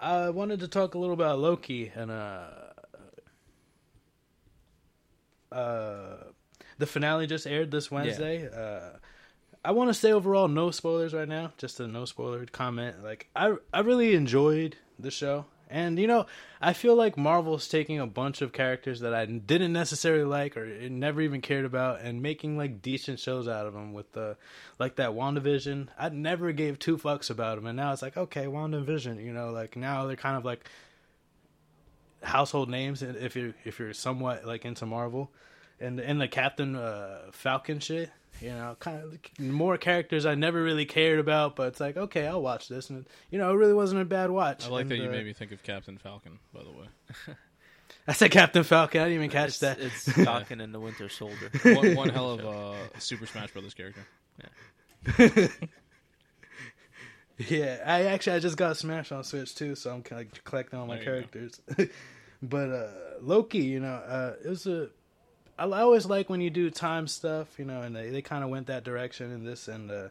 I wanted to talk a little about Loki and uh, uh, the finale just aired this Wednesday. Uh, I want to say overall no spoilers right now. Just a no spoiler comment. Like I I really enjoyed the show. And you know, I feel like Marvel's taking a bunch of characters that I didn't necessarily like or never even cared about and making like decent shows out of them with the like that WandaVision. I never gave two fucks about them and now it's like, okay, WandaVision, you know, like now they're kind of like household names if you're if you're somewhat like into Marvel. And and the Captain uh, Falcon shit, you know, kind of more characters I never really cared about, but it's like okay, I'll watch this, and you know, it really wasn't a bad watch. I like And, that you uh, made me think of Captain Falcon. By the way, [LAUGHS] I said Captain Falcon. I didn't even catch it's, that. It's [LAUGHS] Falcon and the Winter Soldier. [LAUGHS] one, one hell of a Super Smash Brothers character. yeah, I actually I just got Smash on Switch too, so I'm kind of collecting all my There you go. characters. but uh Loki, you know, uh it was a. I I always like when you do time stuff, you know, and they, they kind of went that direction in this, and uh,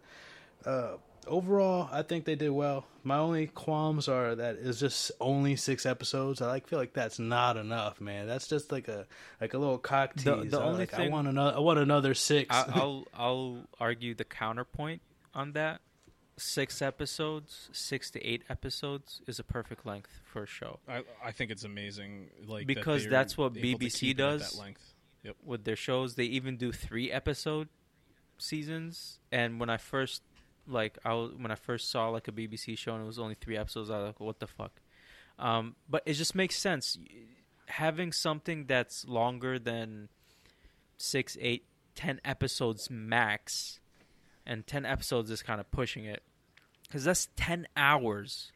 uh, overall, I think they did well. My only qualms are that it's just only six episodes. I like feel like that's not enough, man. That's just like a like a little cock tease. The- the I, only like, I want another. I want another six. I, [LAUGHS] I'll I'll argue the counterpoint on that. Six episodes, six to eight episodes is a perfect length for a show. I I think it's amazing, like Because they're that's what BBC keep it at does. That length. With their shows. They even do three episode seasons. And when I first like I was, when I first saw like a BBC show and it was only three episodes, I was like, what the fuck? Um, but it just makes sense having something that's longer than six, eight, ten episodes max, and ten episodes is kind of pushing it because that's ten hours.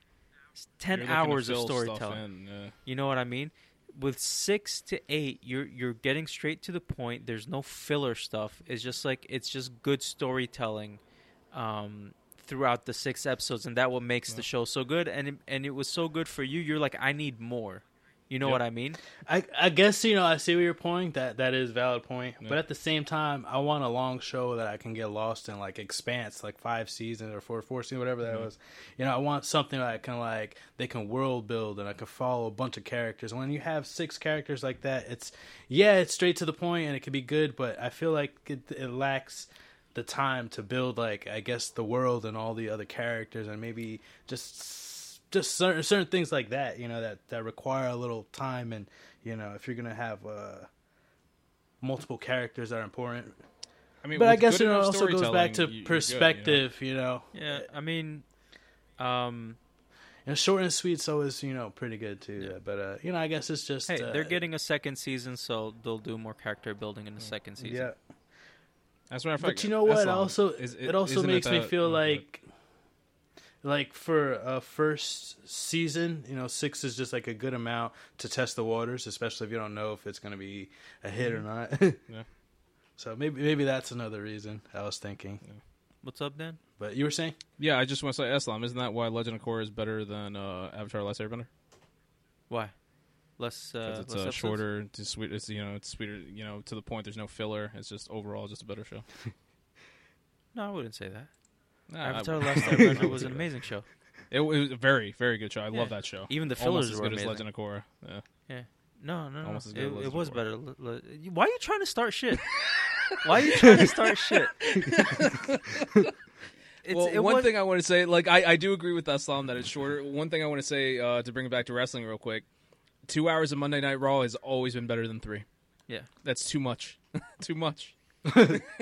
It's ten You're hours of storytelling. in, yeah. You know what I mean? With six to eight, you're you're getting straight to the point. There's no filler stuff. It's just like it's just good storytelling um, throughout the six episodes, and that what makes the show so good. And it, and it was so good for you. You're like, I need more. You know Yep. what I mean? I I guess you know I see where you're pointing. That that is a valid point. Yeah. But at the same time, I want a long show that I can get lost in, like Expanse, like five seasons or four four seasons, whatever that Yeah. was. You know, I want something that I can like they can world build and I can follow a bunch of characters. When you have six characters like that, it's yeah, it's straight to the point and it can be good. But I feel like it, it lacks the time to build like I guess the world and all the other characters and maybe just just certain certain things like that, you know, that that require a little time and you know, if you're gonna have uh, multiple characters that are important. I mean, But I guess it also goes back to you- you're good, you know? perspective, you know. Yeah. I mean, um, And short and sweet's always you know pretty good too. Yeah. But uh, you know, I guess it's just hey, uh, they're getting a second season, so they'll do more character building in the second season. yeah. As a matter of fact, But you know what? Also, is- it also isn't makes me the- feel like. good. Like, like for a first season, you know, six is just like a good amount to test the waters, especially if you don't know if it's going to be a hit or not. [LAUGHS] Yeah. So maybe maybe that's another reason I was thinking. What's up, Dan? But you were saying? Yeah, I just want to say Islam. Isn't that why Legend of Korra is better than uh, Avatar: Last Airbender? Why? Less. Uh, 'Cause it's less uh, shorter, it's sweet. It's you know, it's sweeter. You know, to the point. There's no filler. It's just overall just a better show. [LAUGHS] [LAUGHS] No, I wouldn't say that. Nah, I- Avatar: Last [LAUGHS] Airbender was an amazing show. It, was a very, very good show. I Yeah. love that show. Even the Almost fillers as were good as amazing. Legend of Korra. Yeah. No, no, no. Almost as good It, as it was Korra. better. Why are you trying to start shit? [LAUGHS] Why are you trying to start shit? [LAUGHS] It's, well, it one was- thing I want to say, like I, I do agree with Islam that it's shorter. One thing I want to say uh, to bring it back to wrestling real quick: two hours of Monday Night Raw has always been better than three. Yeah. that's too much. too much.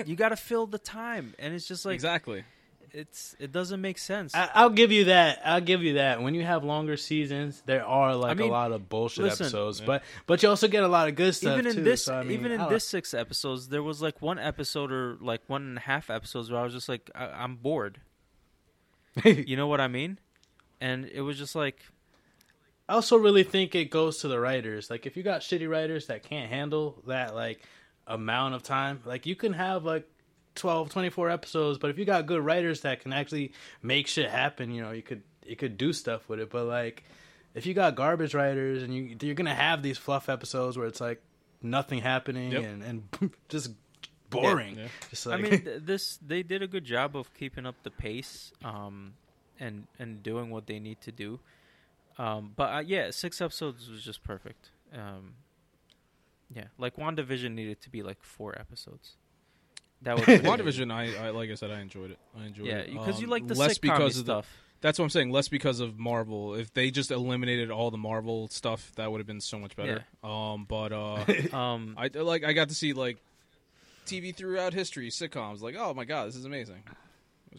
you got to fill the time, and it's just like exactly. It's it doesn't make sense. I, I'll give you that. I'll give you that. When you have longer seasons, there are like I mean, a lot of bullshit listen- episodes, Yeah. but but you also get a lot of good stuff even in too. this, so, I mean, even in this six episodes, there was like one episode or like one and a half episodes where I was just like, I- I'm bored. [LAUGHS] You know what I mean? And it was just like, I also really think it goes to the writers. Like if you got shitty writers that can't handle that like amount of time, like you can have like 12, 24 episodes, but if you got good writers that can actually make shit happen, you know, you could you could do stuff with it. But like if you got garbage writers and you you're gonna have these fluff episodes where it's like nothing happening Yep. and and [LAUGHS] just boring. Yeah. Just I mean, [LAUGHS] th- this they did a good job of keeping up the pace, um, and and doing what they need to do. Um, but uh, yeah, six episodes was just perfect. Um, yeah, like WandaVision needed to be like four episodes. That would [LAUGHS] WandaVision, I, I like I said, I enjoyed it. I enjoyed Yeah, it Yeah, because you Um, like the less sitcom because of the, stuff. That's what I'm saying. Less because of Marvel. If they just eliminated all the Marvel stuff, that would have been so much better. Um, but uh, [LAUGHS] Um, I like I got to see like TV throughout history sitcoms. Like, oh my god, this is amazing.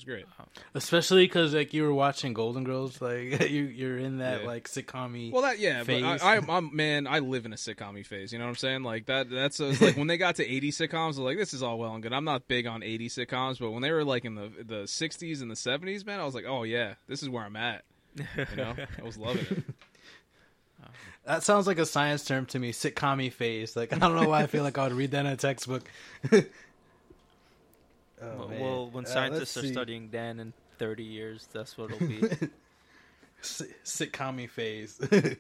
It was great. Oh. especially because like you were watching Golden Girls, like [LAUGHS] you you're in that Yeah. like sitcom Well, that yeah, phase. but I, I, I'm man, I live in a sitcom phase. You know what I'm saying? Like that. That's uh, it's like when they got to 80 sitcoms, I was like, this is all well and good. I'm not big on 80 sitcoms, but when they were like in the the 60s and the 70s, man, I was like, oh yeah, this is where I'm at. You know, I was loving it. [LAUGHS] Um, that sounds like a science term to me, sitcom phase. Like I don't know why I feel like I would read that in a textbook. [LAUGHS] Oh, well, well, when Uh, scientists are see. studying Dan in 30 years, that's what it'll be. [LAUGHS] S- phase. [LAUGHS]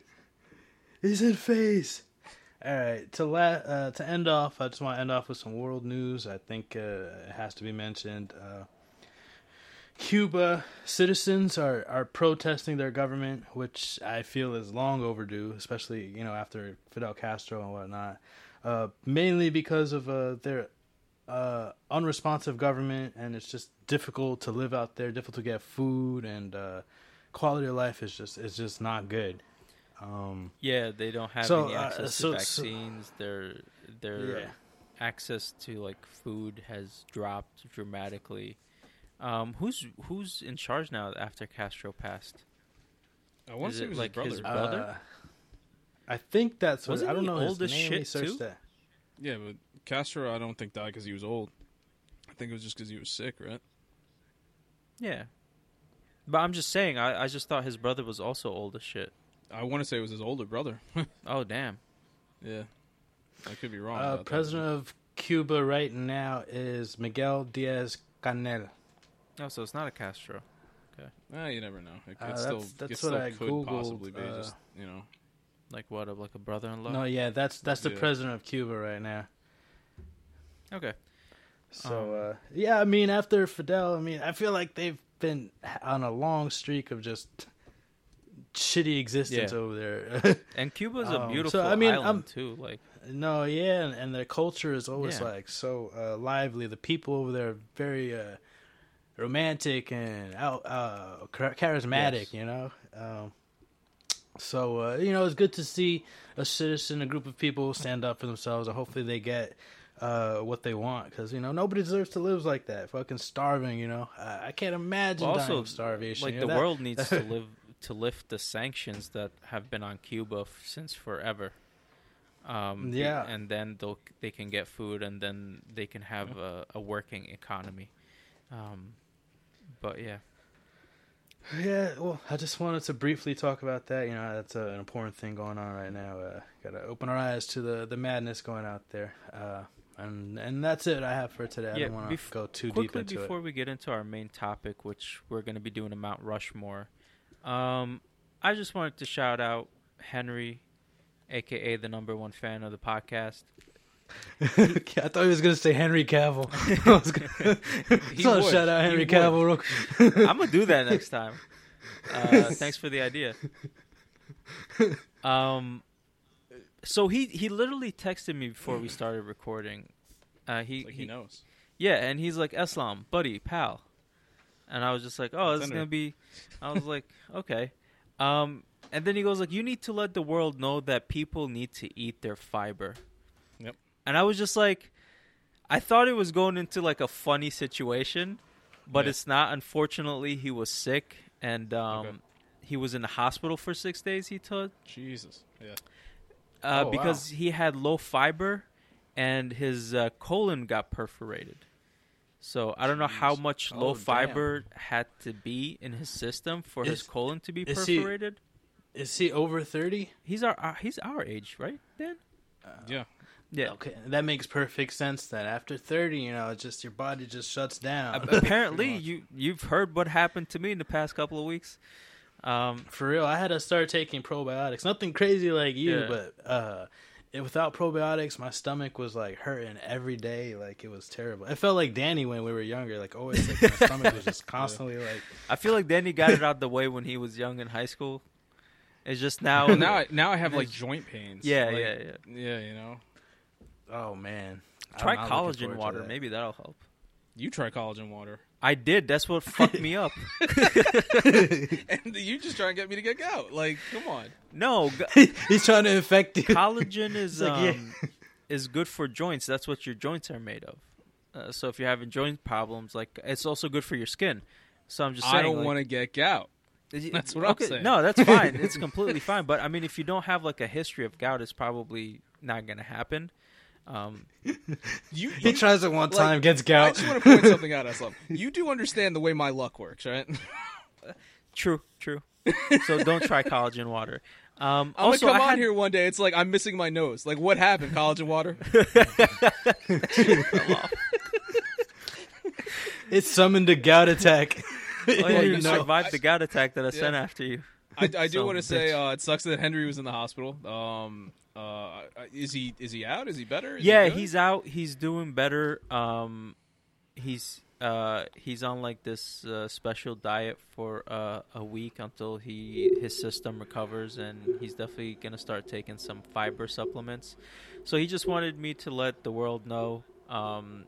He's in phase. All right, to la- uh, to end off, I just want to end off with some world news. I think uh, it has to be mentioned. Uh, Cuba citizens are, are protesting their government, which I feel is long overdue, especially you know after Fidel Castro and whatnot. Uh, mainly because of uh, their uh, unresponsive government, and it's just difficult to live out there, difficult to get food, and uh, quality of life is just is just not good. Um, Yeah, they don't have So, any uh, access so- to so- vaccines. their their Yeah. access to like food has dropped dramatically. Um, who's who's in charge now after Castro passed? I want Is to say it it was like his his brother. brother? uh, I think that's what Wasn't I don't know old his name. shit, Let too? that. yeah, but Castro, I don't think died because he was old. I think it was just because he was sick, right? Yeah, but I'm just saying. I, I just thought his brother was also old as shit. I want to say it was his older brother. [LAUGHS] Oh damn! yeah, I could be wrong. Uh, about that. president of Cuba right now is Miguel Diaz Canel. Oh, so it's not a Castro. Ah, you never know. It could Uh, still, that's- that's it still what I could Googled, possibly be uh, just you know. Like what? Like a brother-in-law? No, yeah, that's that's the Yeah. president of Cuba right now. Okay. So Um, uh, yeah, I mean, after Fidel, I mean, I feel like they've been on a long streak of just shitty existence Yeah. over there. [LAUGHS] And Cuba's Um, a so, beautiful I mean, island I'm- too. Like no, yeah, and, and their culture is always Yeah. like so uh, lively. The people over there are very uh, romantic and out, uh, charismatic. Yes. You know. Um, so uh, you know, it's good to see a citizen, a group of people stand up for themselves, and hopefully they get uh, what they want. Because you know, nobody deserves to live like that, fucking starving. You know, I, I can't imagine Well, dying also, of starvation. like you the that- world needs to [LAUGHS] live to lift the sanctions that have been on Cuba f- since forever. Um, Yeah. and then they'll they can get food, and then they can have a, a working economy. Um, but yeah, Yeah, well, I just wanted to briefly talk about that. You know, that's uh, an important thing going on right now. Uh, Got to open our eyes to the the madness going out there. Uh, and and that's it I have for today. I Yeah, don't want to bef- go too deep into before it. we get into our main topic, which we're going to be doing a Mount Rushmore, um, I just wanted to shout out Henry, aka the number one fan of the podcast. [LAUGHS] I thought he was going to say Henry Cavill. [LAUGHS] [LAUGHS] Gonna, He so would. shout out He Henry would. Cavill. I'm gonna do that next time. Uh, thanks for the idea. Um, so he he literally texted me before we started recording. Uh, he, like he, he knows. yeah, and he's like Islam, buddy, pal, and I was just like, oh, this is gonna be. I was like, [LAUGHS] okay. Um, and then he goes like, you need to let the world know that people need to eat their fiber. Yep. And I was just like, I thought it was going into like a funny situation, but Yeah. it's not. Unfortunately, he was sick and um, Okay. he was in the hospital for six days. He told Jesus. Yeah. Uh, Oh, wow. because he had low fiber and his uh, colon got perforated. So I don't know how much Oh, low damn. fiber had to be in his system for his colon to be is he- perforated. Is he over 30? He's our uh, he's our age, right, Dan? Yeah. Yeah. Okay, that makes perfect sense That After 30, you know, it's just your body just shuts down. [LAUGHS] Apparently, you you've heard what happened to me in the past couple of weeks. Um, For real, I had to start taking probiotics. Nothing crazy like you, Yeah. but uh, it, without probiotics, my stomach was like hurting every day. Like it was terrible. It felt like Danny when we were younger. Like always, like my stomach was just [LAUGHS] constantly like. I feel like Danny got it out the way when he was young in high school. It's just now. Well, now I, [LAUGHS] now I have like joint pains. yeah, Like, yeah, yeah. Yeah, you know. Oh man, Try I'm not looking collagen water. that. Maybe that'll help. You try collagen water, I did. That's what fucked me up. [LAUGHS] and you just trying to get me to get gout. Like, come on. No, g- [LAUGHS] He's trying to infect you. collagen [LAUGHS] is It's like, yeah. um, is good for joints. That's what your joints are made of. Uh, so if you're having joint problems, like it's also good for your skin. So I'm just saying. I don't like, want to get gout. That's what I'm saying. No, that's fine. it's completely fine. But I mean, if you don't have like a history of gout, it's probably not going to happen. Um, [LAUGHS] You, He you tries it one like, time, gets gout. I gout. just want to point something out, Islam. You do understand the way my luck works, right? [LAUGHS] true, true. so don't try collagen water. Um, I'm also, gonna come I on had, here one day. It's like I'm missing my nose. Like, what happened? Collagen water? [LAUGHS] It summoned a gout attack. Oh yeah, you know. survived the gout attack that I Yeah. sent after you. I, I do Son want to say uh, it sucks that Henry was in the hospital. Um, uh, is he is he out? Is he better? Is yeah, he he's out. He's doing better. Um, he's uh, he's on like this uh, special diet for uh, a week until he his system recovers, and he's definitely gonna start taking some fiber supplements. So he just wanted me to let the world know um,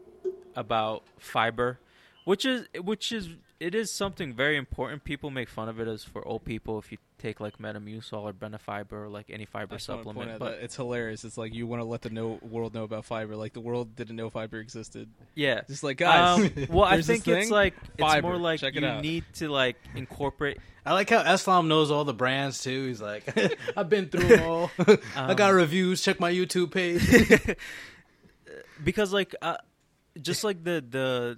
about fiber, which is which is it is something very important. People make fun of it as for old people if you take like Metamucil or Benefiber or like any fiber I just wanna point supplement. But that it's hilarious. It's like you want to let the know, world know about fiber. Like the world didn't know fiber existed. yeah, Just like guys. Um, well, I there's this think it's thing, like it's fiber. more like Check it you out. need to like incorporate. I like how Islam knows all the brands too. He's like, [LAUGHS] I've been through them all. [LAUGHS] I got Um, reviews. Check my YouTube page. [LAUGHS] because like uh, just like the the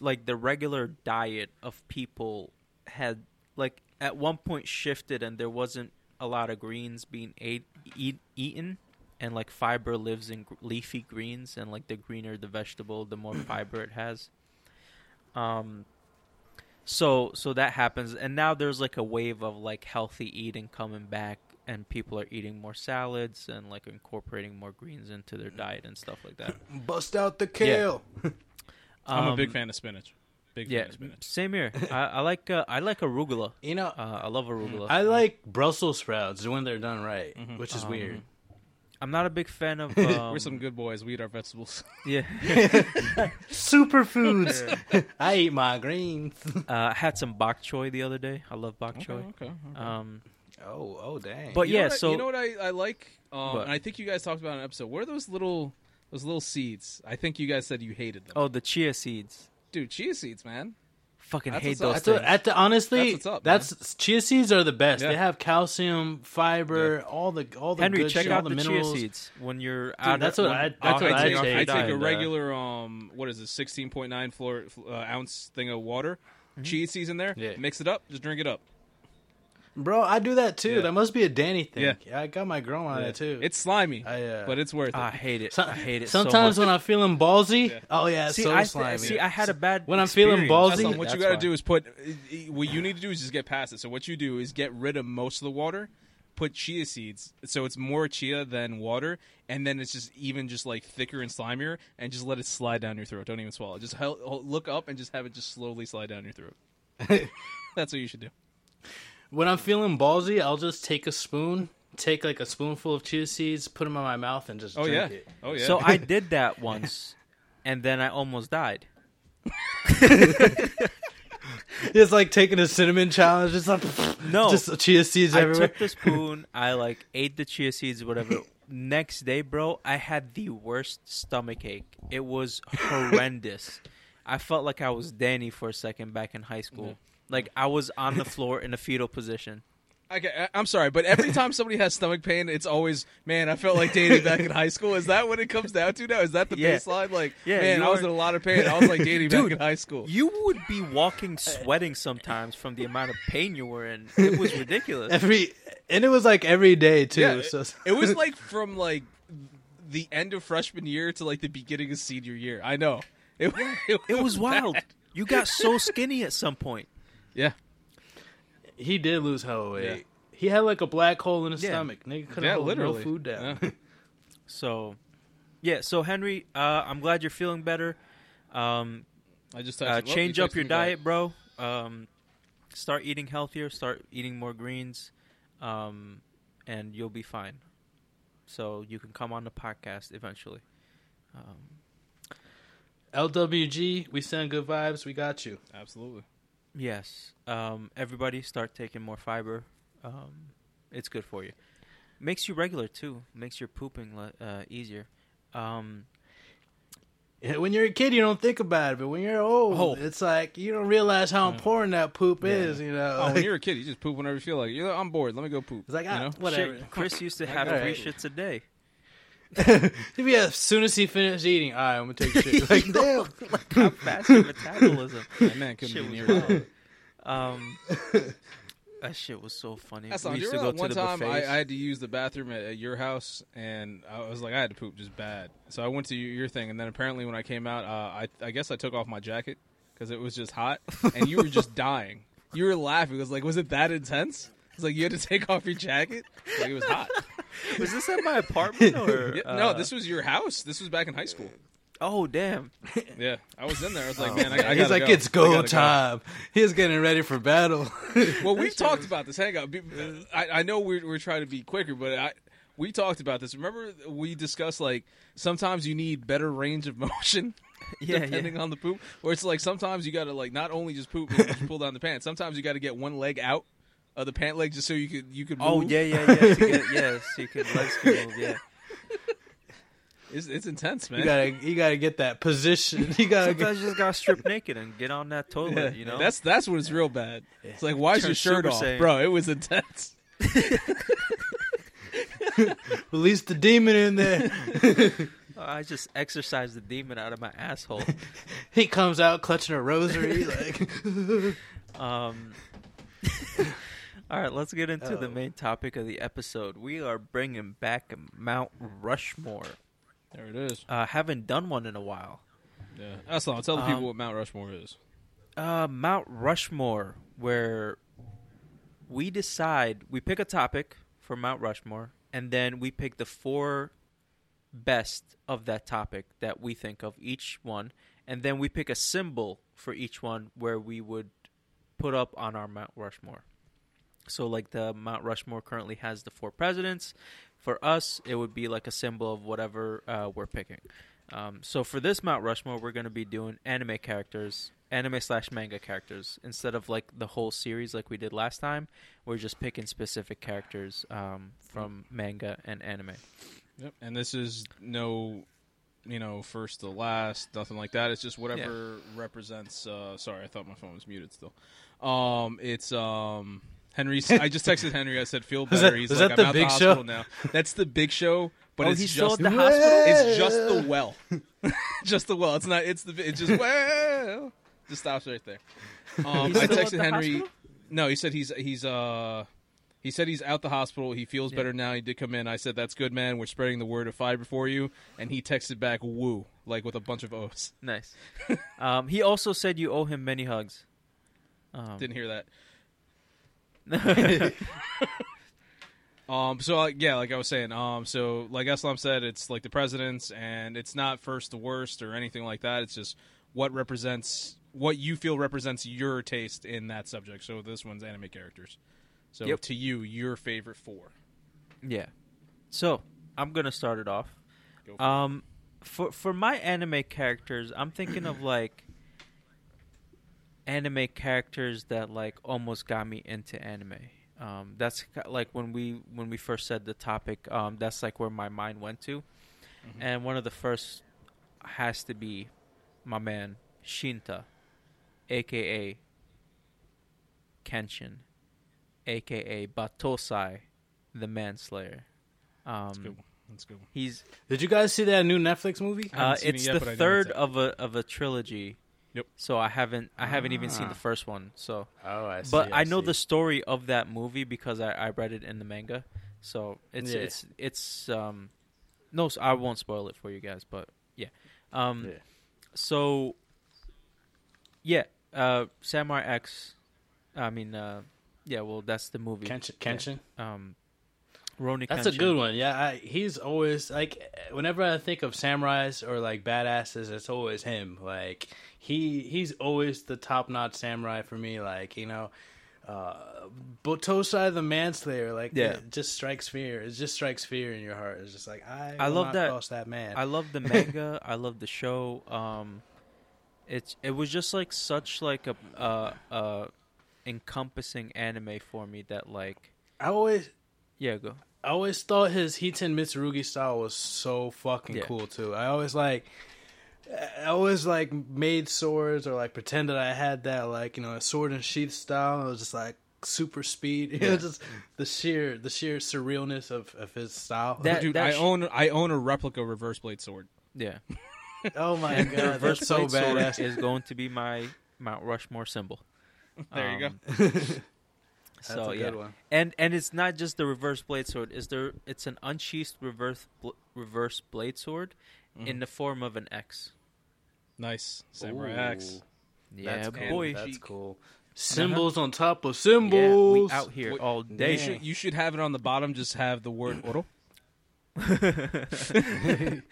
like the regular diet of people had like at one point shifted and there wasn't a lot of greens being ate, eat, eaten. And like fiber lives in leafy greens and like the greener the vegetable the more [COUGHS] fiber it has. Um so so that happens. And now there's like a wave of like healthy eating coming back and people are eating more salads and like incorporating more greens into their diet and stuff like that. [LAUGHS] Bust out the kale. [LAUGHS] I'm a big Um, fan of spinach. Big yeah fan of spinach. same here [LAUGHS] i, I like uh, i like arugula You know, uh, i love arugula I like Brussels sprouts when they're done right, Mhm. which is Um, weird. i'm not a big fan of [LAUGHS] um, We're some good boys. We eat our vegetables. [LAUGHS] yeah Superfoods. I eat my greens. uh, i had some bok choy the other day i love bok choy okay. okay. um Oh, oh, dang. But You yeah, what I- so you know what I, I like, um, and I think you guys talked about in an episode. What are those little those little seeds? I think you guys said you hated them. oh the chia seeds dude, chia seeds, man. fucking That's hate what's up. those That's things. what, at the, honestly, That's what's up, that's chia seeds are the best. Yeah. They have calcium, fiber, all the all the Henry, good check shit, out all the, the chia minerals. seeds when you're Dude, out. that's of, what when- I- that's what I take, diet. take. I take a uh, regular um, what is it, sixteen point nine floor uh, ounce thing of water, chia seeds in there. Yeah. Mix it up, just drink it up. Bro, I do that too. Yeah. That must be a Danny thing. Yeah. Yeah, I got my girl on Yeah. it too. It's slimy, I, uh, but it's worth it. I hate it. So- I hate it. so Sometimes much. when I'm feeling ballsy, Yeah. oh yeah, it's see, so I slimy. see, I had a bad When I'm feeling experience. ballsy- That's not what you got to why. do is put. What you need to do is just get past it. So what you do is get rid of most of the water, put chia seeds, so it's more chia than water, and then it's just even just like thicker and slimier, and just let it slide down your throat. Don't even swallow. Just hel- hel- look up and just have it just slowly slide down your throat. [LAUGHS] That's what you should do. When I'm feeling ballsy, I'll just take a spoon, take like a spoonful of chia seeds, put them in my mouth, and just Oh drink yeah. it. Oh yeah. So I [LAUGHS] did that once, and then I almost died. [LAUGHS] It's like taking a cinnamon challenge. It's like [LAUGHS] No. just chia seeds I took the spoon. I like ate the chia seeds, whatever. Next day, bro, I had the worst stomach ache. It was horrendous. I felt like I was Danny for a second back in high school. Like I was on the [LAUGHS] floor in a fetal position. Okay, I- I'm sorry, but every [LAUGHS] time somebody has stomach pain, it's always, man, I felt like Danny back in high school. Is that what it comes down to now? Is that the Yeah. baseline? Like, Yeah, man, I was in a lot of pain. I was like Danny [LAUGHS] back in high school. You would be walking sweating sometimes from the amount of pain you were in. It was ridiculous. every and it was like every day too. Yeah, so it, it was like from like the end of freshman year to like the beginning of senior year. I know. It, It was wild. You got so skinny at some point. Yeah. he did lose hella weight. Yeah. He had like a black hole in his Yeah. stomach. Nigga couldn't Yeah, hold literally. no food down. Yeah. [LAUGHS] So, yeah. So Henry, uh, I'm glad you're feeling better. Um, I just uh, texted- well, change you up texted your me back. diet, bro. Um, start eating healthier. Start eating more greens, um, and you'll be fine. So you can come on the podcast eventually. Um, LWG, we send good vibes. We got you. Absolutely. Yes. Um, everybody, start taking more fiber. Um, it's good for you. Makes you regular too. Makes your pooping le- uh, easier. Um, When you're a kid, you don't think about it, but when you're old, Oh. it's like you don't realize how important that poop Yeah. is. You know, Oh, Like, when you're a [LAUGHS] kid, you just poop whenever you feel like it. You're like, I'm bored. Let me go poop. it's like you ah, know? whatever. shit, Chris used to have three right. shits a day. [LAUGHS] yeah, as soon as he finished eating, all right, I'm gonna take a shit. [LAUGHS] Like, damn. [LAUGHS] like how fast your metabolism. That man couldn't Shit be near wild. Um, that shit was so funny. That's we not. used to know go that one the time I. I had to use the bathroom at, at your house, and I was like, I had to poop just bad. So I went to your, your thing, and then apparently when I came out, uh, I I guess I took off my jacket because it was just hot, and you were just dying. You were laughing. It was like, was it that intense? It's like you had to take off your jacket. Like it was hot. [LAUGHS] was this at my apartment or? [LAUGHS] Uh, no, this was your house. This was back in high school. Oh damn! [LAUGHS] Yeah, I was in there. I was like, Oh, man, I. I He's like, go. it's go time. He's getting ready for battle. Well, we've talked about this. Hang on. I, I know we're, we're trying to be quicker, but I we talked about this. Remember, we discussed like sometimes you need better range of motion. Yeah, depending yeah. on the poop, or it's like sometimes you got to like not only just poop, but just pull down the pants. Sometimes you got to get one leg out of the pant leg just so you could you could. Oh yeah, yeah, yeah. To get, [LAUGHS] yeah, so you can legs can move. Yeah. [LAUGHS] it's, it's intense, man. you gotta, you gotta get that position. [LAUGHS] You gotta. Get, Sometimes you just gotta strip naked and get on that toilet. Yeah. You know. that's that's when it's real bad. It's like why is your shirt off, Saiyan. bro? It was intense. release the demon in there. I just exercised the demon out of my asshole. he comes out clutching a rosary. Like, Um, all right, let's get into the Oh. main topic of the episode. We are bringing back Mount Rushmore. There it is. Uh, haven't done one in a while. Yeah, that's all. Tell the Um, people what Mount Rushmore is. Uh, Mount Rushmore, where we decide we pick a topic for Mount Rushmore, and then we pick the four best of that topic that we think of each one, and then we pick a symbol for each one where we would put up on our Mount Rushmore. So, like the Mount Rushmore currently has the four presidents. For us, it would be like a symbol of whatever uh, we're picking. Um, so for this Mount Rushmore, we're going to be doing anime characters, anime slash manga characters, instead of like the whole series like we did last time. We're just picking specific characters um, from manga and anime. Yep. And this is no, you know, first to last, nothing like that. It's just whatever represents. Uh, sorry, I thought my phone was muted still. Um, it's um Henry. [LAUGHS] I just texted Henry. I said, "Feel better." that- He's like, "I'm out Big the hospital Show? now." That's the big show, but oh, it's he's still just at the hospital. it's just the well. [LAUGHS] just the well. It's not. It's the. It's just well. Just stops right there. [LAUGHS] Um, I texted Henry. hospital? No, he said he's he's uh he said he's out the hospital. He feels Yeah. better now. He did come in. I said that's good, man. We're spreading the word of fiber for you. And he texted back woo like with a bunch of O's. Nice. um, he also said you owe him many hugs. Um, Didn't hear that. [LAUGHS] Um. So uh, yeah, like I was saying. Um. So like Islam said, it's like the presidents, and it's not first to worst or anything like that. It's just what represents what you feel represents your taste in that subject. So this one's anime characters. So Yep. to you, your favorite four. Yeah. So I'm gonna start it off. For Um, for for my anime characters, I'm thinking of like anime characters that like almost got me into anime. Um, that's like when we when we first said the topic. Um, that's like where my mind went to, Mhm. and one of the first has to be my man Shinta, aka Kenshin, aka Battousai, the Manslayer. That's a Um, good one. That's good one. he's Did you guys see that new Netflix movie? Uh, seen it it's yet, the but I know third it's of a of a trilogy. Yep. So I haven't I haven't even seen Ah. the first one. So, Oh, I see. but I, know see. the story of that movie because I, I read it in the manga. So it's Yeah. it's it's um no I won't spoil it for you guys, but yeah. Um Yeah. so yeah, uh Samurai X I mean uh yeah, well that's the movie. Kenshin. Kenshin. Um Rurouni That's a good one. Yeah, I, he's always like whenever I think of samurais or like badasses, it's always him. Like he he's always the top notch samurai for me. Like you know, uh, Battousai the manslayer. Like Yeah. it just strikes fear. It just strikes fear in your heart. It's just like I I love that- cross that man. I love the [LAUGHS] manga. I love the show. Um, it's it was just like such like a uh uh encompassing anime for me that like I always yeah go I always thought his Hiten Mitsurugi style was so fucking Yeah. cool too. I always like, I always like made swords or like pretended I had that like you know a sword and sheath style. It was just like super speed. [LAUGHS] You know, Yeah. just the sheer the sheer surrealness of, of his style. That- Dude, I sh- own I own a replica reverse blade sword. yeah. [LAUGHS] oh my And [LAUGHS] the god, reverse that's so blade sword badass. is going to be my Mount Rushmore symbol. There you go. Um, That's so a yeah, good one. and and it's not just the reverse blade sword. Is there? It's an unsheathed reverse bl- reverse blade sword Mhm. in the form of an X. Nice samurai Ooh, axe. Yeah, that's cool. boy. That's Chic. cool. Symbols on top of Yeah, symbols. we out here What- all You day. should you should have it on the bottom. Just have the word oro. [LAUGHS] [LAUGHS]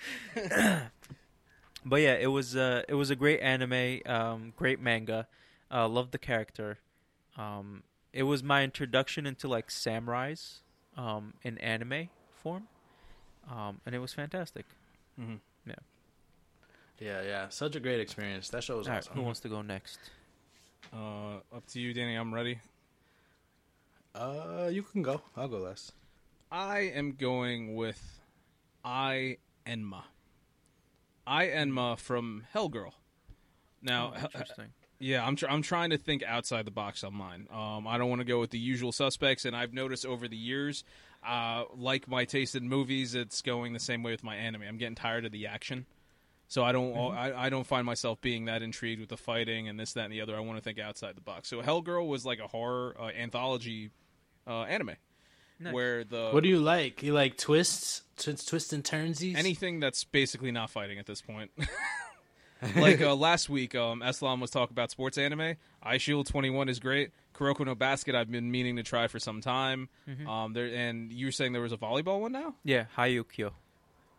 But yeah, it was uh, it was a great anime, um, great manga. Uh, loved the character. Um, it was my introduction into like samurais um, in anime form, um, and it was fantastic. hmm Yeah, yeah, such a great experience. That show was All right, awesome. who wants to go next? Uh, up to you, Danny. I'm ready. Uh, you can go. I'll go last. I am going with Ai Enma. Ai Enma from Hellgirl. Now, Oh, interesting. Yeah, I'm tr- I'm trying to think outside the box on mine. Um, I don't want to go with the usual suspects, and I've noticed over the years, uh, like my taste in movies, it's going the same way with my anime. I'm getting tired of the action, so I don't I, I don't find myself being that intrigued with the fighting and this that and the other. I want to think outside the box. So Hellgirl was like a horror uh, anthology uh, anime Nice. where the What do you like? You like twists, twists, twists and turnsies? anything that's basically not fighting at this point. [LAUGHS] [LAUGHS] like uh, [LAUGHS] last week, um, Eslam was talking about sports anime. Eye Shield 21 is great. Kuroko no Basket, I've been meaning to try for some time. Mm-hmm. Um, there and you were saying there was a volleyball one now. Yeah, Haikyu.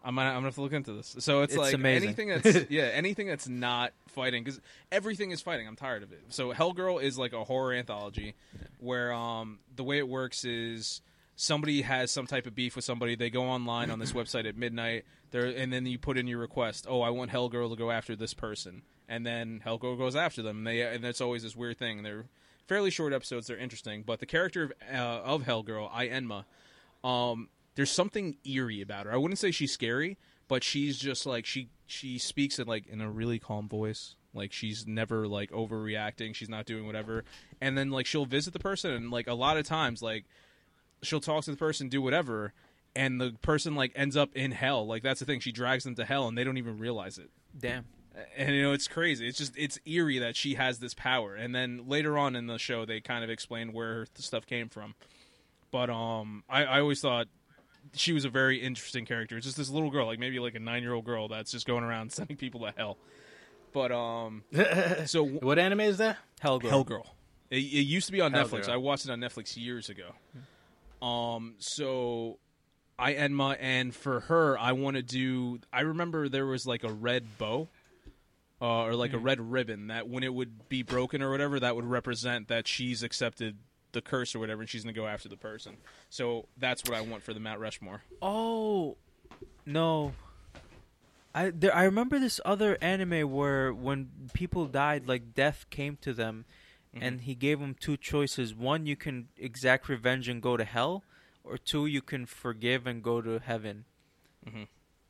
I'm gonna, I'm gonna have to look into this. So it's, It's like amazing. anything that's [LAUGHS] yeah, anything that's not fighting because everything is fighting. I'm tired of it. So Hellgirl is like a horror anthology where um the way it works is somebody has some type of beef with somebody. They go online on this [CLEARS THROAT] website at midnight. There and then you put in your request. Oh, I want Hellgirl to go after this person, and then Hellgirl goes after them. And they and that's always this weird thing. They're fairly short episodes. They're interesting, but the character of uh, of Hellgirl, Ai Enma, um, there's something eerie about her. I wouldn't say she's scary, but she's just like she she speaks in like in a really calm voice. Like she's never like overreacting. She's not doing whatever. And then like she'll visit the person and like a lot of times like she'll talk to the person, do whatever, and the person like ends up in hell. Like that's the thing. She drags them to hell and they don't even realize it Damn. and you know it's crazy it's just it's eerie that she has this power and then later on in the show they kind of explain where her th- stuff came from but um I, I always thought she was a very interesting character it's just this little girl like maybe like a nine year old girl that's just going around [LAUGHS] sending people to hell but um [LAUGHS] so what anime is that? Hellgirl. Hellgirl. It, it used to be on Netflix. Hellgirl. I watched it on Netflix years ago. Um, so Ai Enma, and for her, I want to do. I remember there was like a red bow, uh, or like a red ribbon that when it would be broken or whatever, that would represent that she's accepted the curse or whatever, and she's gonna go after the person. So that's what I want for the Mount Rushmore. Oh no. I there, I remember this other anime where when people died, like death came to them, and he gave him two choices: one, you can exact revenge and go to hell, or two, you can forgive and go to heaven. Mhm.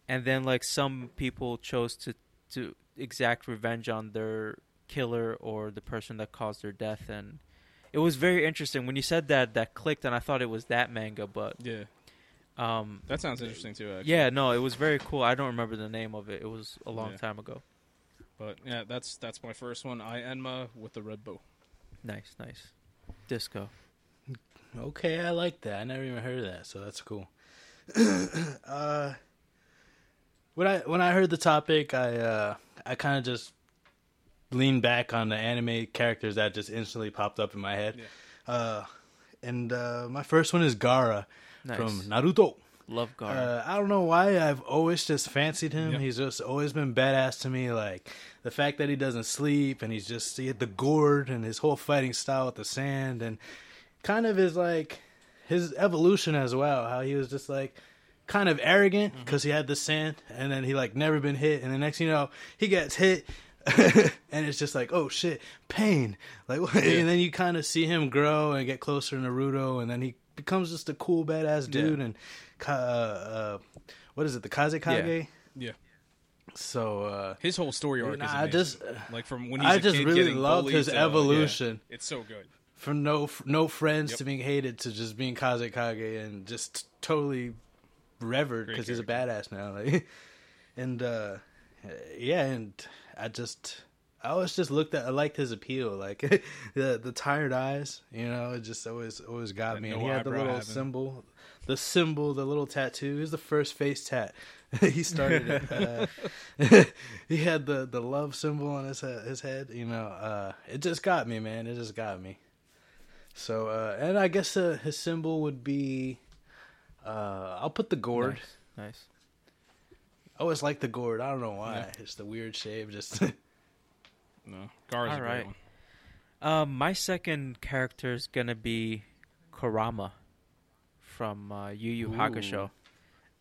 And then, like some people chose to to exact revenge on their killer or the person that caused their death, and it was very interesting. When you said that, that clicked, and I thought it was that manga, but Yeah, um, that sounds interesting too. Actually. yeah, no, it was very cool. I don't remember the name of it. It was a long Yeah. time ago. but yeah, that's that's my first one. Ai Enma with the red bow. Nice, nice. Disco. Okay, I like that. I never even heard of that, so that's cool. [COUGHS] uh, when I when I heard the topic, I uh, I kind of just leaned back on the anime characters that just instantly popped up in my head. Yeah. Uh, and uh, my first one is Gaara Nice. from Naruto. Love Gar. Uh, I don't know why I've always just fancied him. Yeah. He's just always been badass to me. Like the fact that he doesn't sleep and he's just he had the gourd and his whole fighting style with the sand and kind of his like his evolution as well. How he was just like kind of arrogant Mm-hmm. because he had the sand and then he like never been hit and the next you know he gets hit. [LAUGHS] and it's just like, oh shit, pain. Like, [LAUGHS] and then you kind of see him grow and get closer to Naruto, and then he becomes just a cool, badass Yeah. dude. And uh, uh, what is it, the Kazekage? Yeah, So uh, his whole story arc Nah, is I amazing. just- like from when he's I a just kid really getting loved his to- yeah, evolution. it's so good. from no no friends Yep. to being hated to just being Kazekage and just totally revered because he's a badass now. Like, [LAUGHS] and uh, yeah, and I just I always just looked at I liked his appeal, like [LAUGHS] the the tired eyes, you know, it just always always got That me. no and he had the little having. symbol, the symbol, the little tattoo. He was the first face tat. [LAUGHS] he started it. Uh, [LAUGHS] he had the the love symbol on his head, his head. You know, uh, it just got me, man. It just got me. So, uh, and I guess uh, his symbol would be. Uh, I'll put the gourd. Nice. nice. I always like the gourd. I don't know why. Yeah. It's the weird shape. Just No, Gar's a All great right. one. Um, my second character is gonna be Kurama from uh, Yu Yu Hakusho.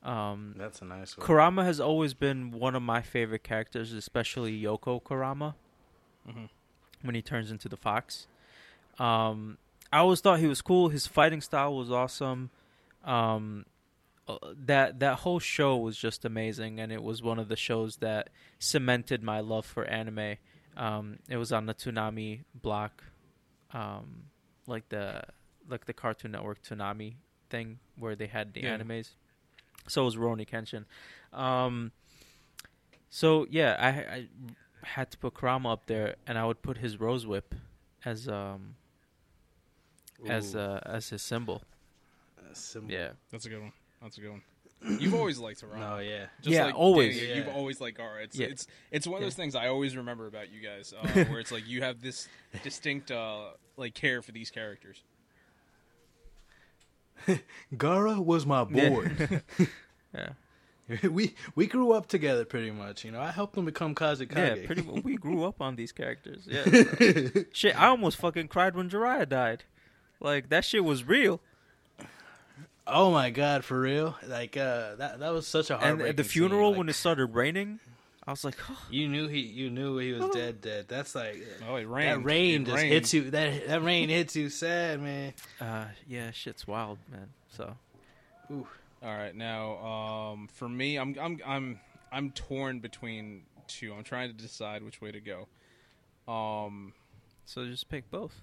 Um, that's a nice one. Kurama has always been one of my favorite characters, especially Yoko Kurama Mhm. when he turns into the fox. Um, I always thought he was cool. His fighting style was awesome. Um, uh, that that whole show was just amazing, and it was one of the shows that cemented my love for anime. Um, it was on the Toonami block, um, like the like the Cartoon Network Toonami thing where they had the Yeah. animes. So was Rurouni Kenshin. Um, so yeah, I, I had to put Kurama up there, and I would put his Rose Whip as um as uh as his symbol. a symbol. Yeah, That's a good one. That's a good one. You've always liked to Toronto. Oh yeah. Just Yeah, like always. Danny, Yeah. You've always liked Gaara. It's Yeah. it's it's one of those Yeah. things I always remember about you guys, uh, [LAUGHS] where it's like you have this distinct uh, like care for these characters. [LAUGHS] Gaara was my boy. [LAUGHS] yeah, we we grew up together pretty much. You know, I helped him become Kazekage. yeah. Pretty. much. We grew up on these characters. Yeah. so- shit, I almost fucking cried when Jiraiya died. Like that shit was real. Oh my god, for real? Like uh, that that was such a And heartbreaking at the scene, funeral like, when it started raining, I was like, you knew he you knew he was dead [SIGHS] dead. That's like Oh, it that rained. rain It just rained. hits you. That that rain hits you sad, man. uh, yeah, shit's wild, man. So ooh. All right, now um, for me, I'm I'm I'm I'm torn between two. I'm trying to decide which way to go. Um, so just pick both.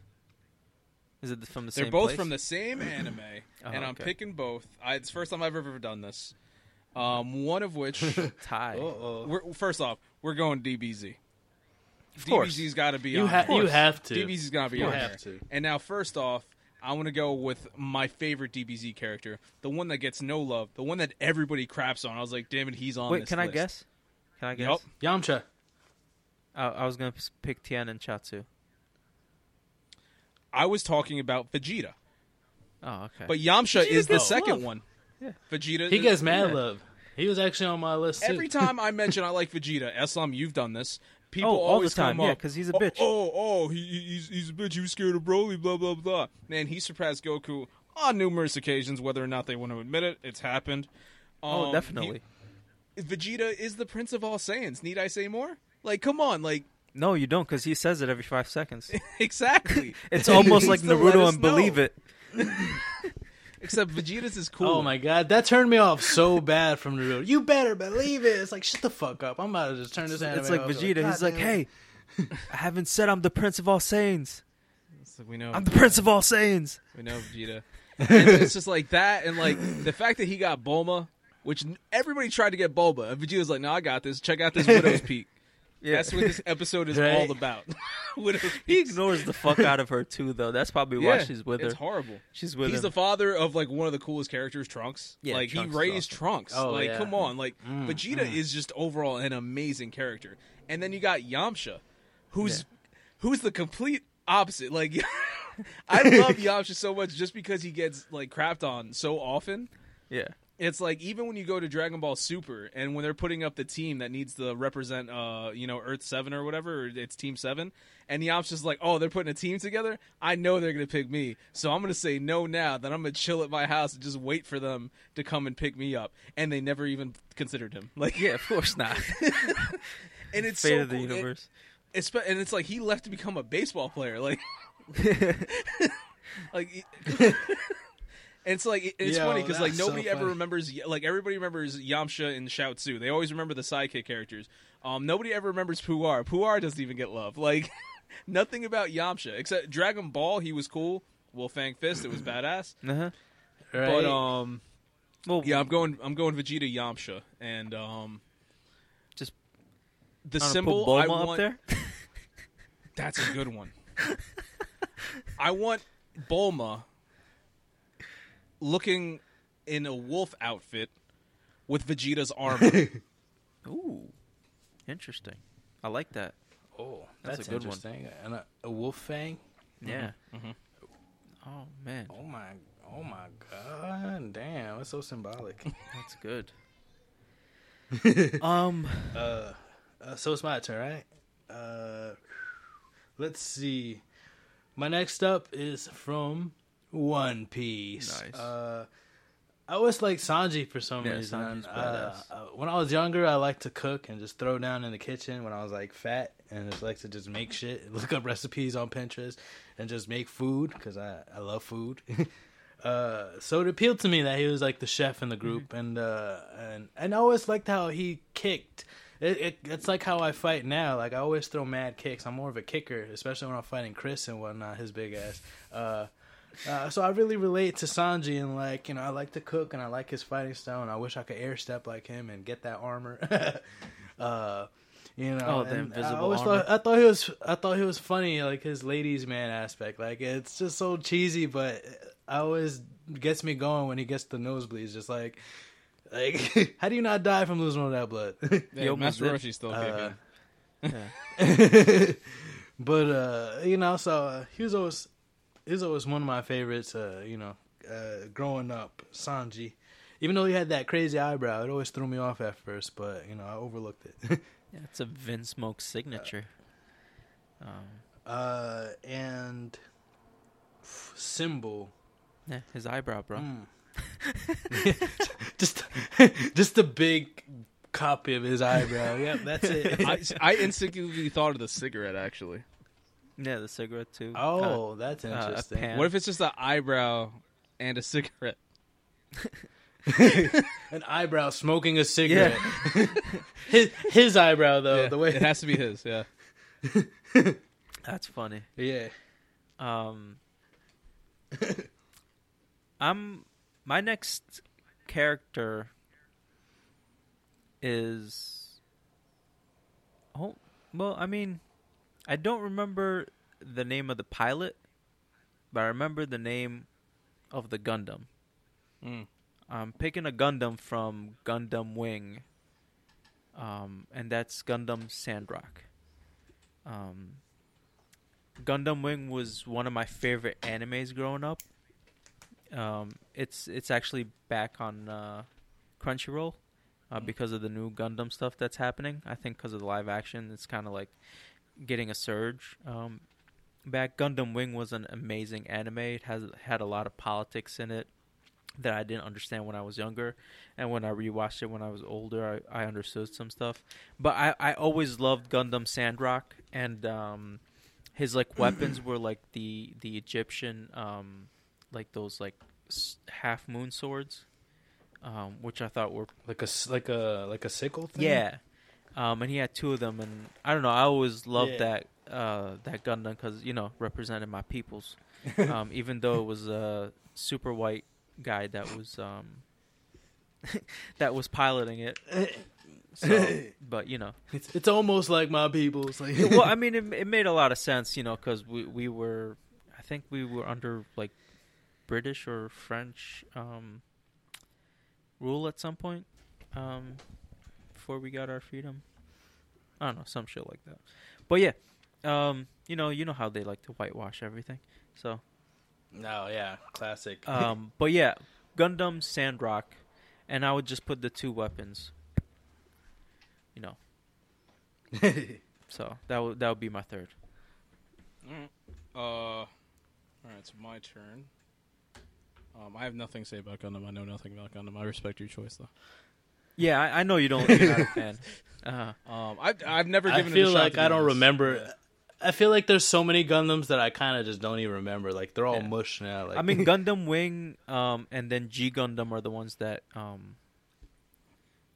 Is it from the they're same both place? from the same anime, [CLEARS THROAT] Oh, and I'm okay. picking both. I, it's the first time I've ever ever done this. Um, one of which, [LAUGHS] tie. We're, first off, we're going DBZ. Of course. DBZ's got to be You on. have you have to. DBZ's got to be You on have there. to. And now, first off, I want to go with my favorite DBZ character, the one that gets no love, the one that everybody craps on. I was like, damn it, he's on. Wait, this can I guess? Can I guess? Yup. Yamcha. I, I was gonna pick Tien and Chiaotzu. I was talking about Vegeta, Oh, okay. but Yamcha Vegeta is the second love. one. Yeah. Vegeta. He gets mad yeah. love. He was actually on my list too. every time I mention I like Vegeta. [LAUGHS] Eslam, you've done this. People Oh, all the always time, come yeah, because he's a "Oh, bitch." Oh, oh, he, he- he's he's a bitch. He was scared of Broly. Blah blah blah. Man, he surpassed Goku on numerous occasions. Whether or not they want to admit it, it's happened. oh, Um, definitely. he- Vegeta is the prince of all Saiyans. Need I say more? Like, come on, like No, you don't, because he says it every five seconds. [LAUGHS] exactly. [LAUGHS] It's almost [LAUGHS] like needs let Naruto us and Believe. It. Except Vegeta's is cool. Oh my god, that turned me off so bad from Naruto. You better believe it. It's like shut the fuck up. I'm about to just turn this anime It's like off. Vegeta. God He's like, damn it. hey, I haven't said I'm the Prince of all Saiyans. It's like, we know. I'm the Prince of all Saiyans. We know Vegeta. and it's just like that, and like the fact that he got Bulma, which n- everybody tried to get Bulma, and Vegeta's like, "No, I got this. Check out this Widow's Peak." Yeah. That's what this episode is Right. all about. [LAUGHS] He ignores the fuck out of her too, though. That's probably why Yeah, she's with her. It's horrible. She's with He's him. the father of like one of the coolest characters, Trunks. Yeah, like Trunks he raised awesome. Trunks. Oh, like, yeah. come on, like Mm, Vegeta is just overall an amazing character. And then you got Yamcha, who's who's the complete opposite. Like [LAUGHS] I love [LAUGHS] Yamcha so much just because he gets like crapped on so often. yeah. It's like even when you go to Dragon Ball Super and when they're putting up the team that needs to represent, uh, you know, Earth Seven or whatever, or it's Team Seven, and Yamcha's just is like, "Oh, they're putting a team together. I know they're gonna pick me, so I'm gonna say no now. Then I'm gonna chill at my house and just wait for them to come and pick me up." And they never even considered him. [LAUGHS] Like, Yeah, of course not. [LAUGHS] and it's Fate so of the cool. It- universe. it's and it's like he left to become a baseball player. Like, [LAUGHS] like. And it's like it's Yo, funny because like that's so nobody ever remembers like everybody remembers Yamcha and Chiaotzu. They always remember the sidekick characters. Um, nobody ever remembers Puar. Puar doesn't even get love. [LAUGHS] Like nothing about Yamcha except Dragon Ball. He was cool. Wolf Fang Fist. It was [CLEARS THROAT] badass. uh-huh. Right? But um, Well, yeah, I'm going. I'm going Vegeta Yamcha and um, Just the symbol I want. up there. [LAUGHS] That's a good one. I want Bulma looking in a wolf outfit with Vegeta's [LAUGHS] armor. Ooh, interesting. I like that. oh, That's that's, a good one. And a, a wolf fang. Yeah. mhm. Oh man, Oh my, oh my god, damn, that's so symbolic. [LAUGHS] that's good. [LAUGHS] Um, Uh, uh, so it's my turn, right? Uh, let's see. My next up is from One Piece. Nice. Uh, I always like Sanji for some Yeah, reason. Uh, uh, when I was younger, I liked to cook and just throw down in the kitchen. When I was like fat, and just like to just make shit, [LAUGHS] look up recipes on Pinterest, and just make food because I I love food. [LAUGHS] uh, so it appealed to me that he was like the chef in the group, and uh, and and I always liked how he kicked. It, it, it's like how I fight now. Like I always throw mad kicks. I'm more of a kicker, especially when I'm fighting Chris and whatnot. His big ass. Uh, so I really relate to Sanji and like you know I like to cook and I like his fighting style and I wish I could air step like him and get that armor. [LAUGHS] uh, you know, Oh, the invisible I always armor. thought I thought he was I thought he was funny like his ladies man aspect. Like it's just so cheesy, but I always gets me going when he gets the nosebleeds. Just like like [LAUGHS] how do you not die from losing all that blood? [LAUGHS] Yeah, almost Master. Roshi's still Uh, yeah. but uh, you know, so uh, he was always he was always one of my favorites. Uh, you know, uh, growing up, Sanji. Even though he had that crazy eyebrow, it always threw me off at first. But you know, I overlooked it. [LAUGHS] yeah, it's a Vinsmoke signature. Um, uh, and symbol. yeah, his eyebrow, bro. Mm. [LAUGHS] [LAUGHS] just, just a big copy of his eyebrow. Yep, that's it. I, I instinctively thought of the cigarette. Actually, Yeah, the cigarette too. oh, that's interesting. pan. what if it's just an eyebrow and a cigarette? [LAUGHS] An eyebrow smoking a cigarette. [LAUGHS] his his eyebrow though, Yeah, the way it has to be his. Yeah. Uh, [LAUGHS] that's funny. yeah. Um, I'm my next character is oh well I mean I don't remember the name of the pilot but I remember the name of the Gundam. Mm. I'm picking a Gundam from Gundam Wing, um, and that's Gundam Sandrock. Um, Gundam Wing was one of my favorite animes growing up. Um, it's it's actually back on uh, Crunchyroll uh, because of the new Gundam stuff that's happening. I think because of the live action, it's kind of like getting a surge. Um, back Gundam Wing was an amazing anime. It has had a lot of politics in it that I didn't understand when I was younger, and when I rewatched it when I was older, I, I understood some stuff. But I, I always loved Gundam Sandrock, and um, his like [CLEARS THROAT] weapons were like the the Egyptian um, like those like s- half moon swords, um, which I thought were Like a s- like a like a sickle thing. yeah. Um, and he had two of them, and I don't know. I always loved Yeah. that uh, that Gundam because you know represented my peoples. [LAUGHS] um, even though it was a super white guy that was um, [LAUGHS] that was piloting it. So, [COUGHS] but you know, It's, it's almost like my people's. Like, [LAUGHS] well, I mean, it, it made a lot of sense, you know, because we we were, I think we were under like British or French um, rule at some point um, before we got our freedom. I don't know, some shit like that. But yeah, um, you know, you know how they like to whitewash everything. So, no, yeah, classic. um, [LAUGHS] but yeah, Gundam Sandrock, and I would just put the two weapons. You know, [LAUGHS] so that would that would be my third. Alright. Uh, all right, it's my turn. Um, I have nothing to say about Gundam. I know nothing about Gundam. I respect your choice, though. Yeah, I, I know you don't. You're not a fan. [LAUGHS] Uh, Um, I've I've never I given. it feel a shot, like to be I don't honest. remember. I feel like there's so many Gundams that I kind of just don't even remember. Like they're all Yeah. mush now. Like I mean, Gundam Wing, um, and then G Gundam are the ones that, um,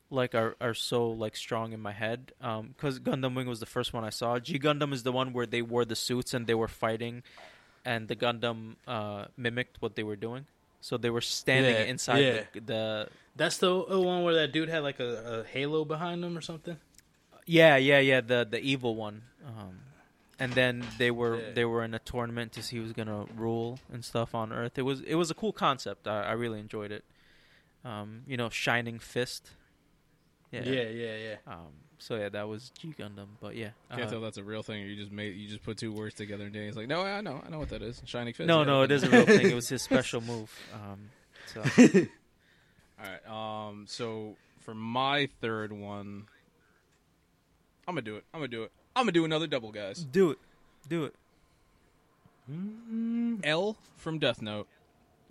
like are are so like strong in my head. Um, because Gundam Wing was the first one I saw. G Gundam is the one where they wore the suits and they were fighting, and the Gundam uh mimicked what they were doing. So they were standing Yeah, inside yeah. the, the that's the the one where that dude had like a, a halo behind him or something. Yeah, yeah, yeah. The the evil one. Um, and then they were Yeah. they were in a tournament to see who's gonna rule and stuff on Earth. It was it was a cool concept. I, I really enjoyed it. Um, you know, Shining Fist. Yeah. Yeah, yeah, yeah. Um, so yeah, that was G Gundam. But yeah. I can't uh, tell that's a real thing. Or you just made you just put two words together, and Danny's like, "No, I know, I know what that is." Shining fist. no, yeah, no, I it know. is a real thing. It was his special [LAUGHS] move. Um, so [LAUGHS] All right. Um. So for my third one, I'm gonna do it. I'm gonna do it. I'm gonna do another double, guys. Do it. Do it. L from Death Note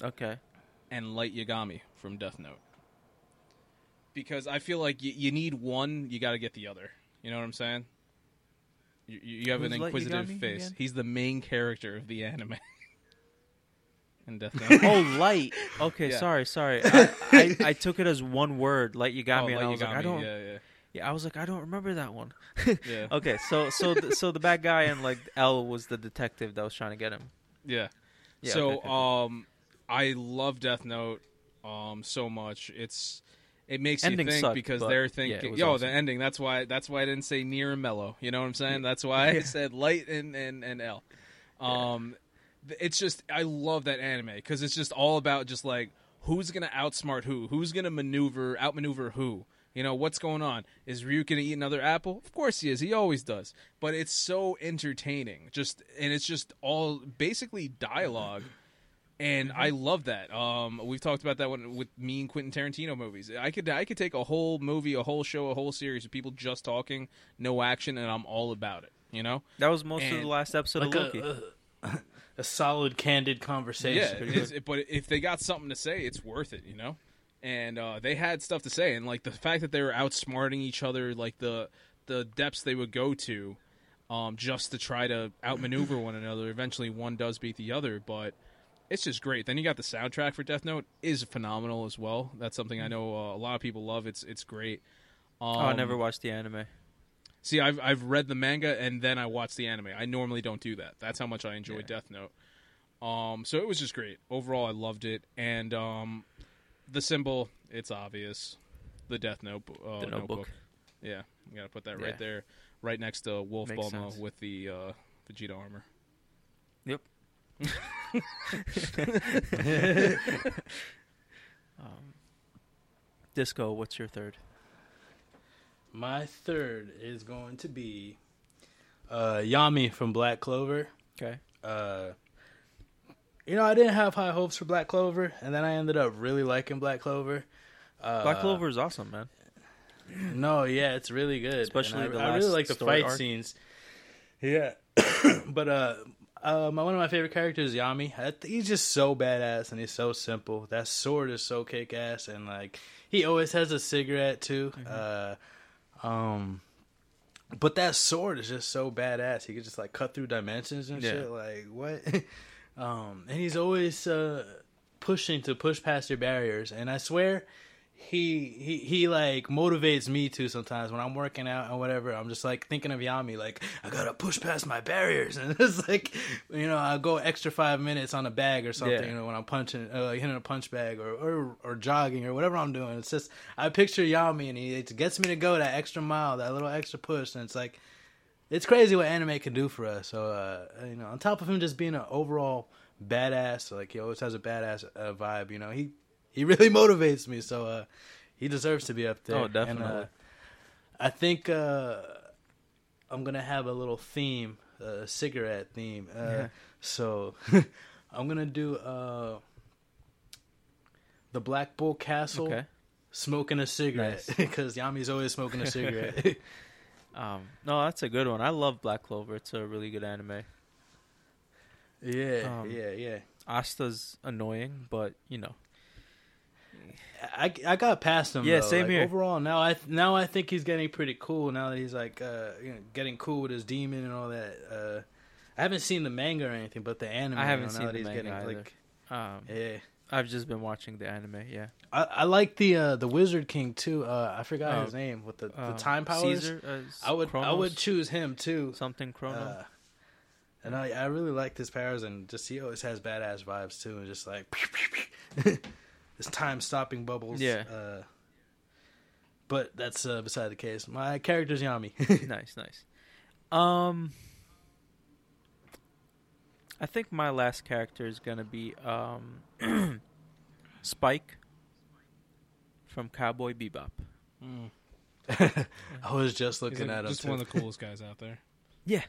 Okay. and Light Yagami from Death Note. Because I feel like y- you need one, you got to get the other. You know what I'm saying? You, you have an Who's Light inquisitive Yagami face. again? He's the main character of the anime. [LAUGHS] in Death Note. Oh, light. Okay, Yeah. sorry, sorry. [LAUGHS] I, I, I took it as one word. Light you got Oh, me, and I was like, I don't. Yeah, Yeah, yeah, I was like, I don't remember that one. yeah, yeah. [LAUGHS] Okay, so so th- so the bad guy and like L was the detective that was trying to get him. Yeah. Yeah, so okay, okay, okay. um I love Death Note um so much. It's it makes Ending you think sucked, because they're thinking was yo, awesome. the ending, that's why that's why I didn't say near and Mello. You know what I'm saying? That's why [LAUGHS] I said light and and, and L. Um th- it's just I love that anime because it's just all about just like who's gonna outsmart who, who's gonna maneuver outmaneuver who. You know what's going on? Is Ryuk gonna eat another apple? Of course he is. He always does. But it's so entertaining. Just and it's just all basically dialogue, and I love that. Um, we've talked about that one with me and Quentin Tarantino movies. I could I could take a whole movie, a whole show, a whole series of people just talking, no action, and I'm all about it. You know? That was most of the last episode like of Loki. a, a, a solid, candid Yeah, conversation. it's, but if they got something to say, it's worth it, you know. And uh, they had stuff to say, and like the fact that they were outsmarting each other, like the the depths they would go to, um, just to try to outmaneuver one another. Eventually, one does beat the other, but it's just great. Then you got the soundtrack for Death Note is phenomenal as well. That's something I know uh, a lot of people love. It's it's great. Um, oh, I never watched the anime. See, I've I've read the manga and then I watched the anime. I normally don't do that. That's how much I enjoy Yeah. Death Note. Um, so it was just great. Overall, I loved it. And um, the symbol, it's obvious. The Death Note, uh, The notebook. Yeah, I'm gonna put that Yeah. right there, right next to Wolf Makes Bulma sense. with the uh, Vegeta armor. Yep. [LAUGHS] um, Disco, what's your third? My third is going to be uh, Yami from Black Clover. Okay. Uh, you know, I didn't have high hopes for Black Clover, and then I ended up really liking Black Clover. Uh, Black Clover is awesome, man. No, yeah, it's really good. Especially And the I, I really like the fight arc. scenes. Yeah, [COUGHS] but uh, uh, my one of my favorite characters, is Yami. He's just so badass and he's so simple. That sword is so kick ass, and like he always has a cigarette too. Mm-hmm. Uh, um, but that sword is just so badass. He could just like cut through dimensions and Yeah. shit. Like what? [LAUGHS] um, and he's always uh pushing to push past your barriers. And I swear, he he he like motivates me too sometimes when I'm working out and whatever. I'm just like thinking of Yami, like I gotta push past my barriers, [LAUGHS] and it's like you know I go extra five minutes on a bag or something. Yeah. You know when I'm punching, uh, hitting a punch bag or, or or jogging or whatever I'm doing. It's just I picture Yami and he it gets me to go that extra mile, that little extra push, and it's like it's crazy what anime can do for us. So uh, you know, on top of him just being an overall badass, like he always has a badass uh, vibe. You know, he he really [LAUGHS] motivates me. So uh, he deserves to be up there. Oh, definitely. And, uh, I think uh, I'm gonna have a little theme, a cigarette theme. Uh, Yeah. So [LAUGHS] I'm gonna do uh, the Black Bull Castle Okay. smoking a cigarette Nice. [LAUGHS] because Yami's always smoking a cigarette. Um, no, that's a good one. I love Black Clover. It's a really good anime. yeah, Um, yeah, yeah. Asta's annoying, but you know, I, I got past him. Yeah, though. same Like, here. Overall, now I now I think he's getting pretty cool. Now that he's like uh, you know, getting cool with his demon and all that. Uh, I haven't seen the manga or anything, but the anime. I haven't seen now that the he's manga getting, either. Like, um, yeah, I've just been watching the anime. Yeah, I, I like the uh, the Wizard King too. Uh, I forgot Oh, his name with the, the Um, time powers. Caesar, uh, I would I would choose him too. something Chrono. Uh, and I, I really like his powers, and just he always has badass vibes too, and just like [LAUGHS] [LAUGHS] his time stopping bubbles. Yeah. Uh, but that's uh, beside the case. My character's Yami. [LAUGHS] nice, nice. Um, I think my last character is gonna be um, [CLEARS THROAT] Spike from Cowboy Bebop. [LAUGHS] I was just looking like at him. just too. one of the coolest guys out there. [LAUGHS] Yeah,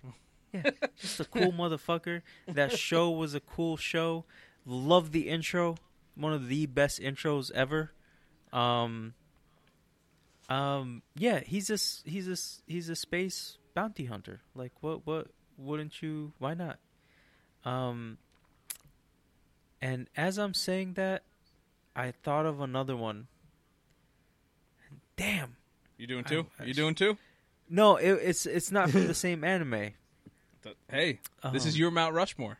yeah, just a cool motherfucker. That show was a cool show. Love the intro, one of the best intros ever. Um, Um, yeah, he's a s- he's a he's a space bounty hunter. Like, what what wouldn't you? Why not? Um, and as I'm saying that, I thought of another one. Damn. You doing two? I- You doing two? No, it, it's it's not from the [LAUGHS] same anime. Hey, this is Um, your Mount Rushmore.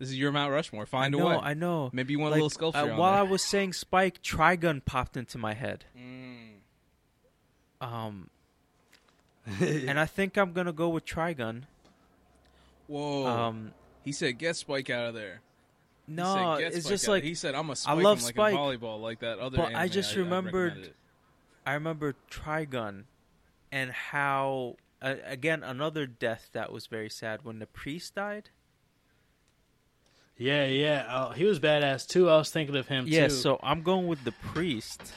This is your Mount Rushmore. Find I a know, way. I know. Maybe you want Like, a little sculpture uh, while I was saying Spike, Trigun popped into my head. Mm. Um, [LAUGHS] and I think I'm gonna go with Trigun. Whoa. Um, he said, "Get Spike out of there." No, said, it's Spike just like he said, "I'm a spike love him like Spike, volleyball, like that other." but I just I remembered- it. I remember Trigun, and how uh, again another death that was very sad when the priest died. Yeah, yeah. Oh, he was badass too. I was thinking of him too. Yeah, too. so I'm going with the priest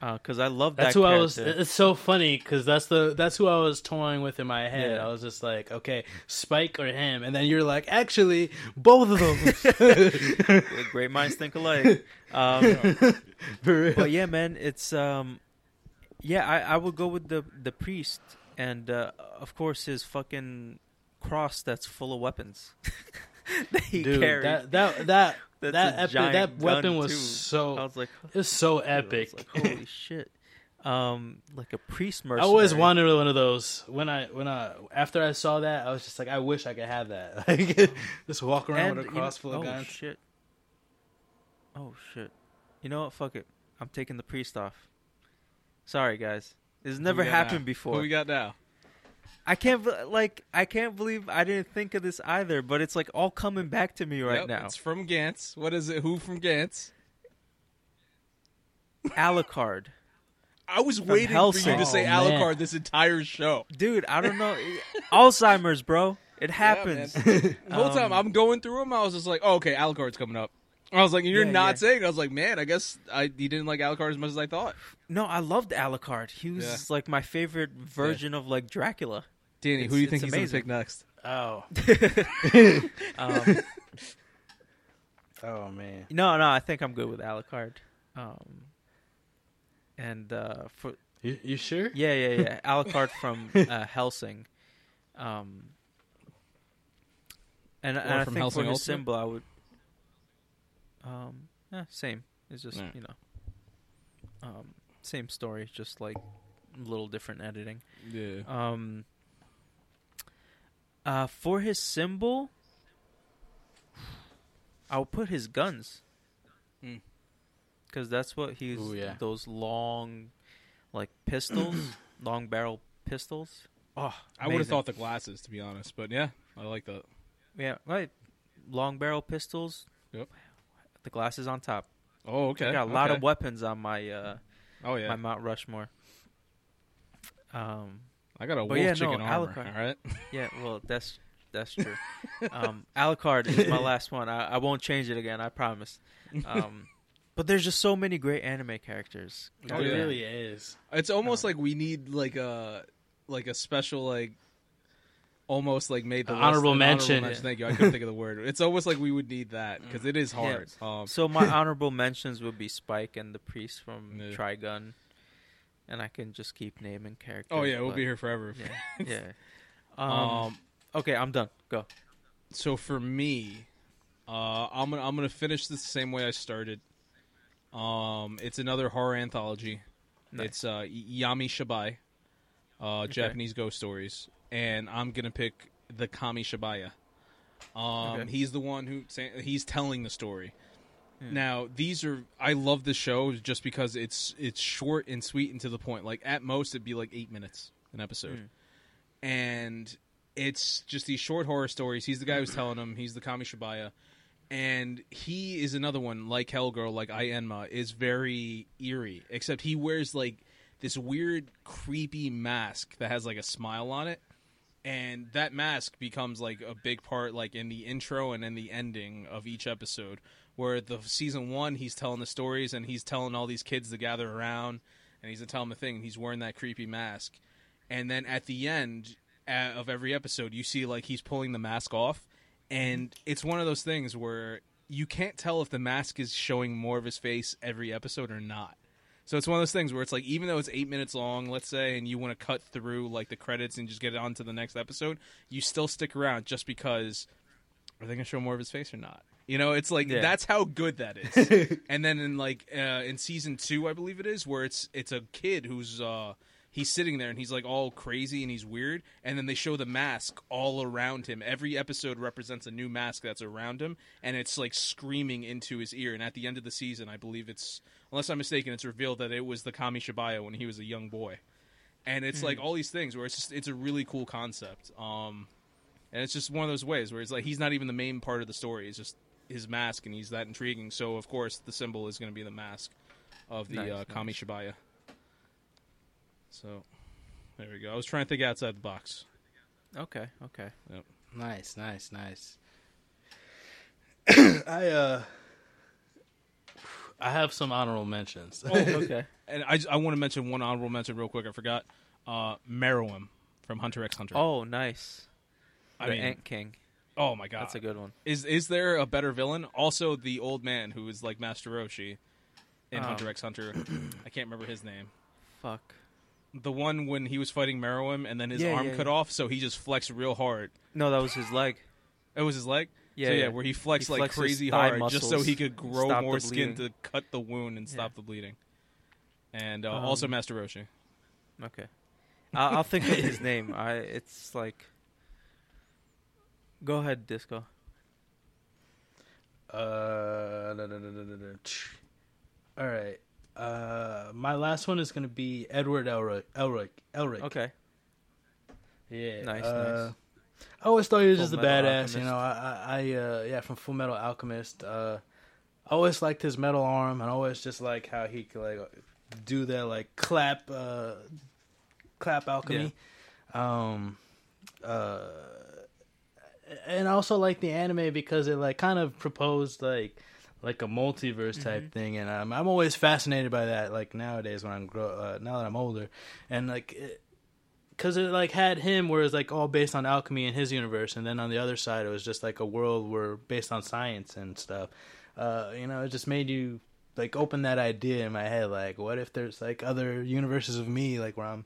because I love that's that. who I was. It's so funny because that's the that's who I was toying with in my head. Yeah. I was just like, okay, Spike or him, and then you're like, actually, both of them. [LAUGHS] Great minds think alike. Um, [LAUGHS] but yeah, man, it's um, yeah, I, I would go with the the priest, and uh, of course his fucking cross that's full of weapons [LAUGHS] [LAUGHS] that he Dude, carried. that that that [LAUGHS] That's that giant that weapon was too. so I was like, it was so epic. like, holy [LAUGHS] shit. Um, like a priest I always wanted one of those. When I when I after I saw that, I was just like, I wish I could have that. Like, just walk around And, with a you know- cross full of oh, guns. shit. Oh shit. You know what? Fuck it. I'm taking the priest off. Sorry, guys. This has never happened now? before. Who we got now? I can't like I can't believe I didn't think of this either, but it's like all coming back to me right Yep, now. It's from Gantz. What is it? Who from Gantz? Alucard. I was waiting for you to say Oh, Alucard man. this entire show. Dude, I don't know. [LAUGHS] Alzheimer's, bro. It happens. The whole time Um, I'm going through them, I was just like, oh, okay, Alucard's coming up. I was like, you're Yeah, not yeah. saying. I was like, man, I guess I he didn't like Alucard as much as I thought. no, I loved Alucard. He was Yeah. like my favorite version of like Dracula. Danny, who do you think he's gonna pick next? Oh, [LAUGHS] Um, oh man. no, no, I think I'm good with Alucard. Um, and uh, for You, you sure? yeah, yeah, yeah, [LAUGHS] Alucard from uh, [LAUGHS] Hellsing. Um, and, and I from think Hellsing for his symbol, I would. Um, yeah, same. It's just Alright. you know, um, same story, just like a little different editing. Yeah. Um, uh, for his symbol, I'll put his guns. Hmm. Because that's what he's. Ooh, yeah. Those long, like pistols, [CLEARS THROAT] long barrel pistols. Oh, I would have thought the glasses, to be honest, but yeah, I like that. Yeah, right. Long barrel pistols. Yep. The glasses on top. Oh, okay. I got a lot okay. of weapons on my uh, Oh yeah, my Mount Rushmore. Um. I got a wolf But yeah, no, chicken armor. Alucard. All right. [LAUGHS] Yeah, well, that's that's true. [LAUGHS] um, Alucard is my last one. I, I won't change it again. I promise. Um, [LAUGHS] but there's just so many great anime characters. It Oh, yeah. really is. It's almost Um, like we need like a like a special like almost like made the An list- honorable an mention. Thank you. I couldn't think of the word. [LAUGHS] It's almost like we would need that because it is hard. Um, So my [LAUGHS] honorable mentions would be Spike and the priest from Yeah. Trigun, and I can just keep naming characters. oh yeah, we'll be here forever. Yeah, [LAUGHS] yeah. Um, Um, okay, I'm done. Go. so for me, uh, I'm gonna I'm gonna finish the same way I started. Um, it's another horror anthology. Nice. It's uh, Yami Shibai, uh, Japanese ghost stories, and I'm gonna pick the Kami Shibaya. Um, Okay. he's the one who he's telling the story. Hmm. Now these are I love the show just because it's it's short and sweet and to the point. Like at most it'd be like eight minutes an episode, Hmm. and it's just these short horror stories. He's the guy who's telling them. He's the Kami Shibaya, and he is another one like Hellgirl, like Ai Enma, is very eerie. Except he wears like this weird, creepy mask that has like a smile on it, and that mask becomes like a big part, like in the intro and in the ending of each episode. Where the season one, he's telling the stories and he's telling all these kids to gather around, and he's telling them a thing. He's wearing that creepy mask, and then at the end of every episode, you see like he's pulling the mask off, and it's one of those things where you can't tell if the mask is showing more of his face every episode or not. So it's one of those things where it's like even though it's eight minutes long, let's say, and you want to cut through like the credits and just get it on to the next episode, you still stick around just because are they gonna show more of his face or not? You know, it's like Yeah. that's how good that is. [LAUGHS] and then in like uh, in season two, I believe it is, where it's it's a kid who's uh he's sitting there and he's like all crazy and he's weird, and then they show the mask all around him. Every episode represents a new mask that's around him, and it's like screaming into his ear. And at the end of the season, I believe it's unless I'm mistaken, it's revealed that it was the Kami Shibaya when he was a young boy. And it's like all these things where it's just it's a really cool concept. Um and it's just one of those ways where it's like he's not even the main part of the story. It's just his mask, and he's that intriguing. So of course the symbol is going to be the mask of the Nice, uh, nice. Kami Shibaya. So there we go. I was trying to think outside the box. Okay, okay. Yep. Nice, nice, nice. [COUGHS] I uh, I have some honorable mentions. Oh, [LAUGHS] okay. And I, I want to mention one honorable mention real quick. I forgot. Uh, Meruem from Hunter x Hunter. Oh, nice. I the mean, Ant King. oh my god, That's a good one. Is is there a better villain? Also, the old man who is like Master Roshi in Um, Hunter x Hunter. I can't remember his name. Fuck. The one when he was fighting Meruem and then his Yeah, arm yeah, cut yeah. off, so he just flexed real hard. No, that was his leg. It was his leg. Yeah, so, yeah, yeah. where he flexed He like flexed his crazy hard just so he could grow more skin to cut the wound and Yeah. stop the bleeding. And uh, Um, also Master Roshi. Okay. I'll, I'll think of his name. I. It's like. Go ahead, Disco. Uh, da, da, da, da, da, da. all right. Uh, my last one is gonna be Edward Elric. Elric. Elric. Okay. Yeah. Nice, uh, nice. I always thought he was Full just a badass. Alchemist. You know, I, I, I uh, yeah, from Full Metal Alchemist. Uh, I always liked his metal arm, and always just like how he could like do that like clap, uh, clap alchemy. Um, uh, and I also like the anime because it like kind of proposed like like a multiverse type Mhm. thing, and I'm I'm always fascinated by that. Like nowadays when I'm grow uh, now that I'm older, and like. It, because it like had him where it's like all based on alchemy in his universe, and then on the other side it was just like a world where based on science and stuff. Uh, you know, it just made you like open that idea in my head. Like, what if there's like other universes of me, like where I'm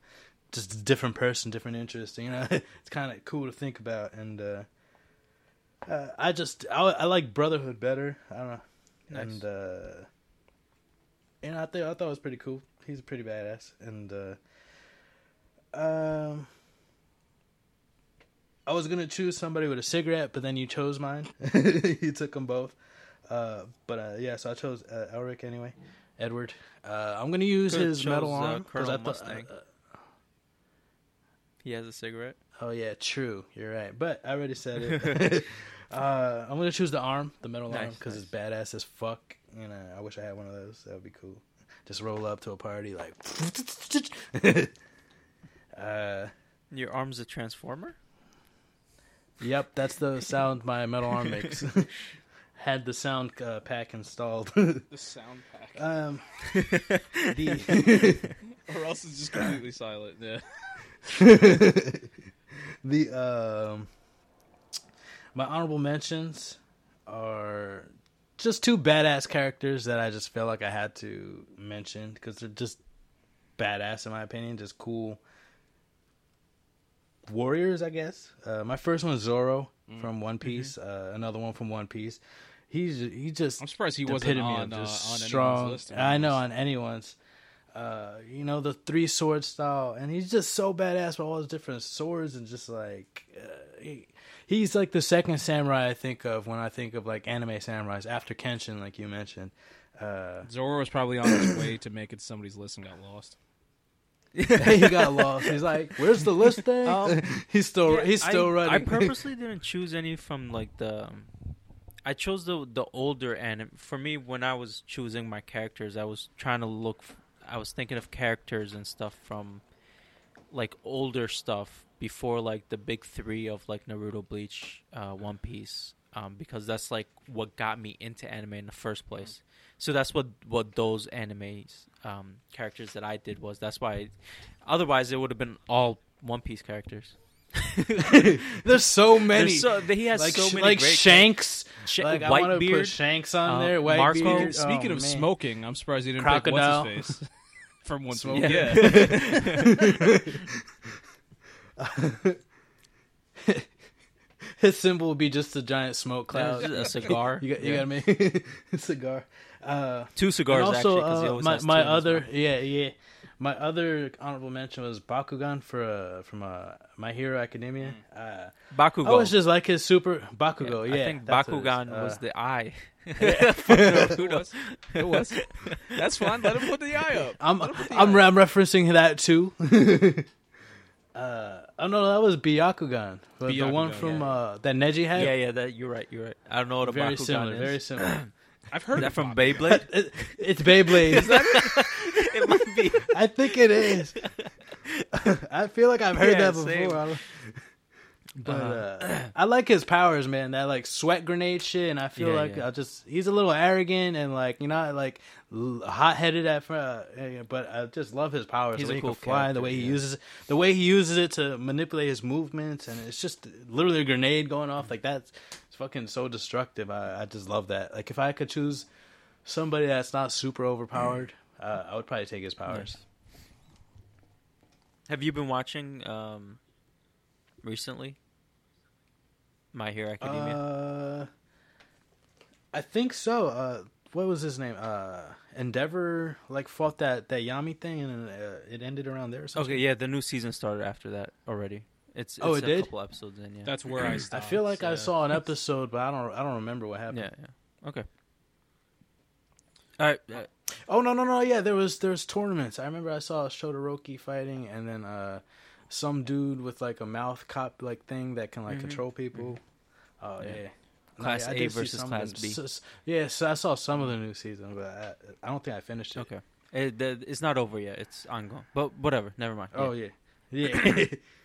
just a different person, different interests. You know, [LAUGHS] it's kind of cool to think about. And uh, uh, I just I, I like Brotherhood better. I don't know, Nice. and uh, know, I think I thought it was pretty cool. He's a pretty badass, and uh, um, I was gonna choose somebody with a cigarette, but then you chose mine. [LAUGHS] you took them both. Uh, but uh, yeah, so I chose uh, Elric anyway. Edward. Uh, I'm gonna use Could've his metal arm. uh, Colonel I thought- Mustang. uh, He has a cigarette. Oh yeah, true. You're right. But I already said it. [LAUGHS] [LAUGHS] uh, I'm gonna choose the arm, the metal arm, because nice. it's badass as fuck. You know, I wish I had one of those. That would be cool. Just roll up to a party like. Uh, Your arm's a transformer. yep, that's the [LAUGHS] sound my metal arm makes. [LAUGHS] had the sound uh, pack installed. The sound pack. um, the [LAUGHS] or else it's just completely silent. Yeah. the um my honorable mentions are just two badass characters that I just felt like I had to mention because they're just badass in my opinion, just cool warriors, I guess. Uh, my first one is Zoro Mm. from One Piece. Uh, another one from One Piece. He's he just I'm surprised he wasn't on, uh, just on strong. list. I know on anyone's. Uh, you know the three sword style, and he's just so badass with all his different swords, and just like uh, he, he's like the second samurai I think of when I think of like anime samurais after Kenshin, like you mentioned. Uh, Zoro was probably on his way to make it somebody's list and got lost. [LAUGHS] he got lost. He's like, "Where's the list thing?" Um, [LAUGHS] he's still Yeah, he's still I, running. I purposely [LAUGHS] didn't choose any from like the. um, I chose the the older anime. For me, when I was choosing my characters, I was trying to look. f- I was thinking of characters and stuff from, like older stuff before like the big three of like Naruto, Bleach, uh, One Piece, um, because that's like what got me into anime in the first place. So that's what what those animes um, characters that I did was. That's why. otherwise, it would have been all One Piece characters. [LAUGHS] There's so many. There's so, he has like so many like great Shanks. Sh- like I want to put Shanks on uh, there. Marco. Whitebeard. Speaking Oh, of man. smoking, I'm surprised he didn't Crocodile. pick what's his face. [LAUGHS] from one Smoke. Piece. Yeah. [LAUGHS] His symbol would be just a giant smoke cloud. a cigar. You got, you Yeah. got me a cigar. Uh, Two cigars and also, actually. 'cause he uh, my my two in his other yeah yeah my other honorable mention was Bakugan for uh, from uh, My Hero Academia. Uh, Bakugo. I was just like his super Bakugo. Yeah, I think that's what it is. Bakugan Uh, was the eye. [LAUGHS] it was. It was. That's fine. Let him put the eye up. I'm Let him put the I'm, eye I'm referencing that too. [LAUGHS] uh, oh no, that was Byakugan, the, the one from yeah. uh, that Neji had. yeah, yeah. That you're right. You're right. I don't know what a very Bakugan similar, is. very similar. [CLEARS THROAT] I've heard Is that of from Bakugan. Beyblade? [LAUGHS] It- it's Beyblade. [LAUGHS] it might be. I think it is. [LAUGHS] I feel like I've heard Yeah, that same. before. I don't- But Uh-huh. uh, I like his powers, man. That like sweat grenade shit, and I feel Yeah, like yeah. I just he's a little arrogant and like you know like hot headed at fir- uh, yeah, but I just love his powers. He's the a way cool he can fly, the character, way he yeah. uses the way he uses it to manipulate his movements, and it's just literally a grenade going off like that's it's fucking so destructive. I, I just love that. Like if I could choose somebody that's not super overpowered, uh, I would probably take his powers. Nice. Have you been watching um, recently? My Hero Academia. Uh, I think so. Uh, what was his name? Uh, Endeavor like fought that that Yami thing, and uh, it ended around there. Or something. okay, yeah, the new season started after that already. It's, it's Oh, it a did? couple episodes in. Yeah, That's where [CLEARS THROAT] I Stopped, I feel like I saw an [LAUGHS] episode, but I don't. I don't remember what happened. yeah, yeah. Okay. All right. Uh, Oh no no no yeah there was there's tournaments. I remember I saw Shodoroki fighting, and then uh, some dude with like a mouth cop like thing that can like Mhm. control people. Oh Yeah. yeah. Class I A did see versus Class B. them. B. S- s- yeah, so I saw some of the new season, but I, I don't think I finished it. okay. It, the, it's not over yet. It's ongoing. But whatever. Never mind. Oh yeah, yeah. Yeah. [COUGHS] [COUGHS]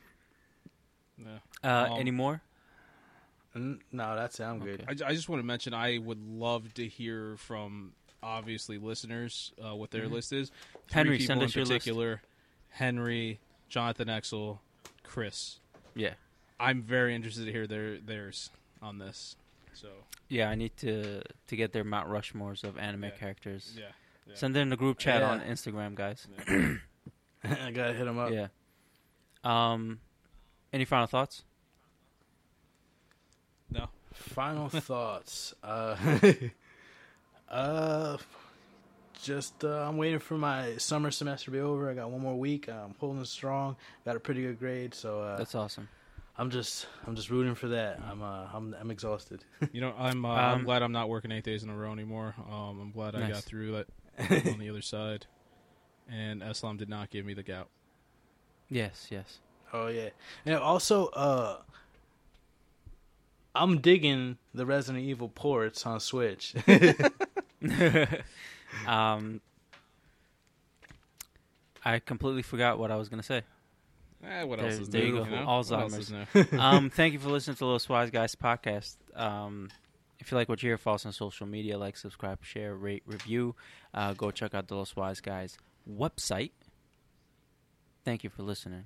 Uh, Um, any more? N- no, that's it. I'm good. I, I just want to mention I would love to hear from obviously listeners uh, what their Mhm. list is. Three Henry, people send in us your list. particular: Henry, Jonathan Exel, Chris. Yeah. I'm very interested to hear their theirs on this. So Yeah, I need to to get their Mount Rushmores of anime Yeah. characters. yeah, yeah. Send them in the group chat Yeah. on Instagram, guys. [COUGHS] [COUGHS] I gotta hit them up. Yeah. Um, any final thoughts? no. Final [LAUGHS] thoughts. Uh, [LAUGHS] uh, just uh, I'm waiting for my summer semester to be over. I got one more week. I'm holding strong. Got a pretty good grade, so uh, That's awesome. I'm just I'm just rooting for that. I'm uh, I'm I'm exhausted. You know, I'm uh, I'm Um, glad I'm not working eight days in a row anymore. Um, I'm glad I got through that [LAUGHS] on the other side. And Eslam did not give me the gout. Yes, yes. Oh yeah, and also uh. I'm digging the Resident Evil ports on Switch. [LAUGHS] um, I completely forgot what I was gonna say. Eh, what There's- else is there new? you go. know? What else Alzheimer's. is new? [LAUGHS] [LAUGHS] um, thank you for listening to the Los Wise Guys podcast. Um, if you like what you hear, follow us on social media, like, subscribe, share, rate, review. Uh, go check out the Los Wise Guys website. Thank you for listening,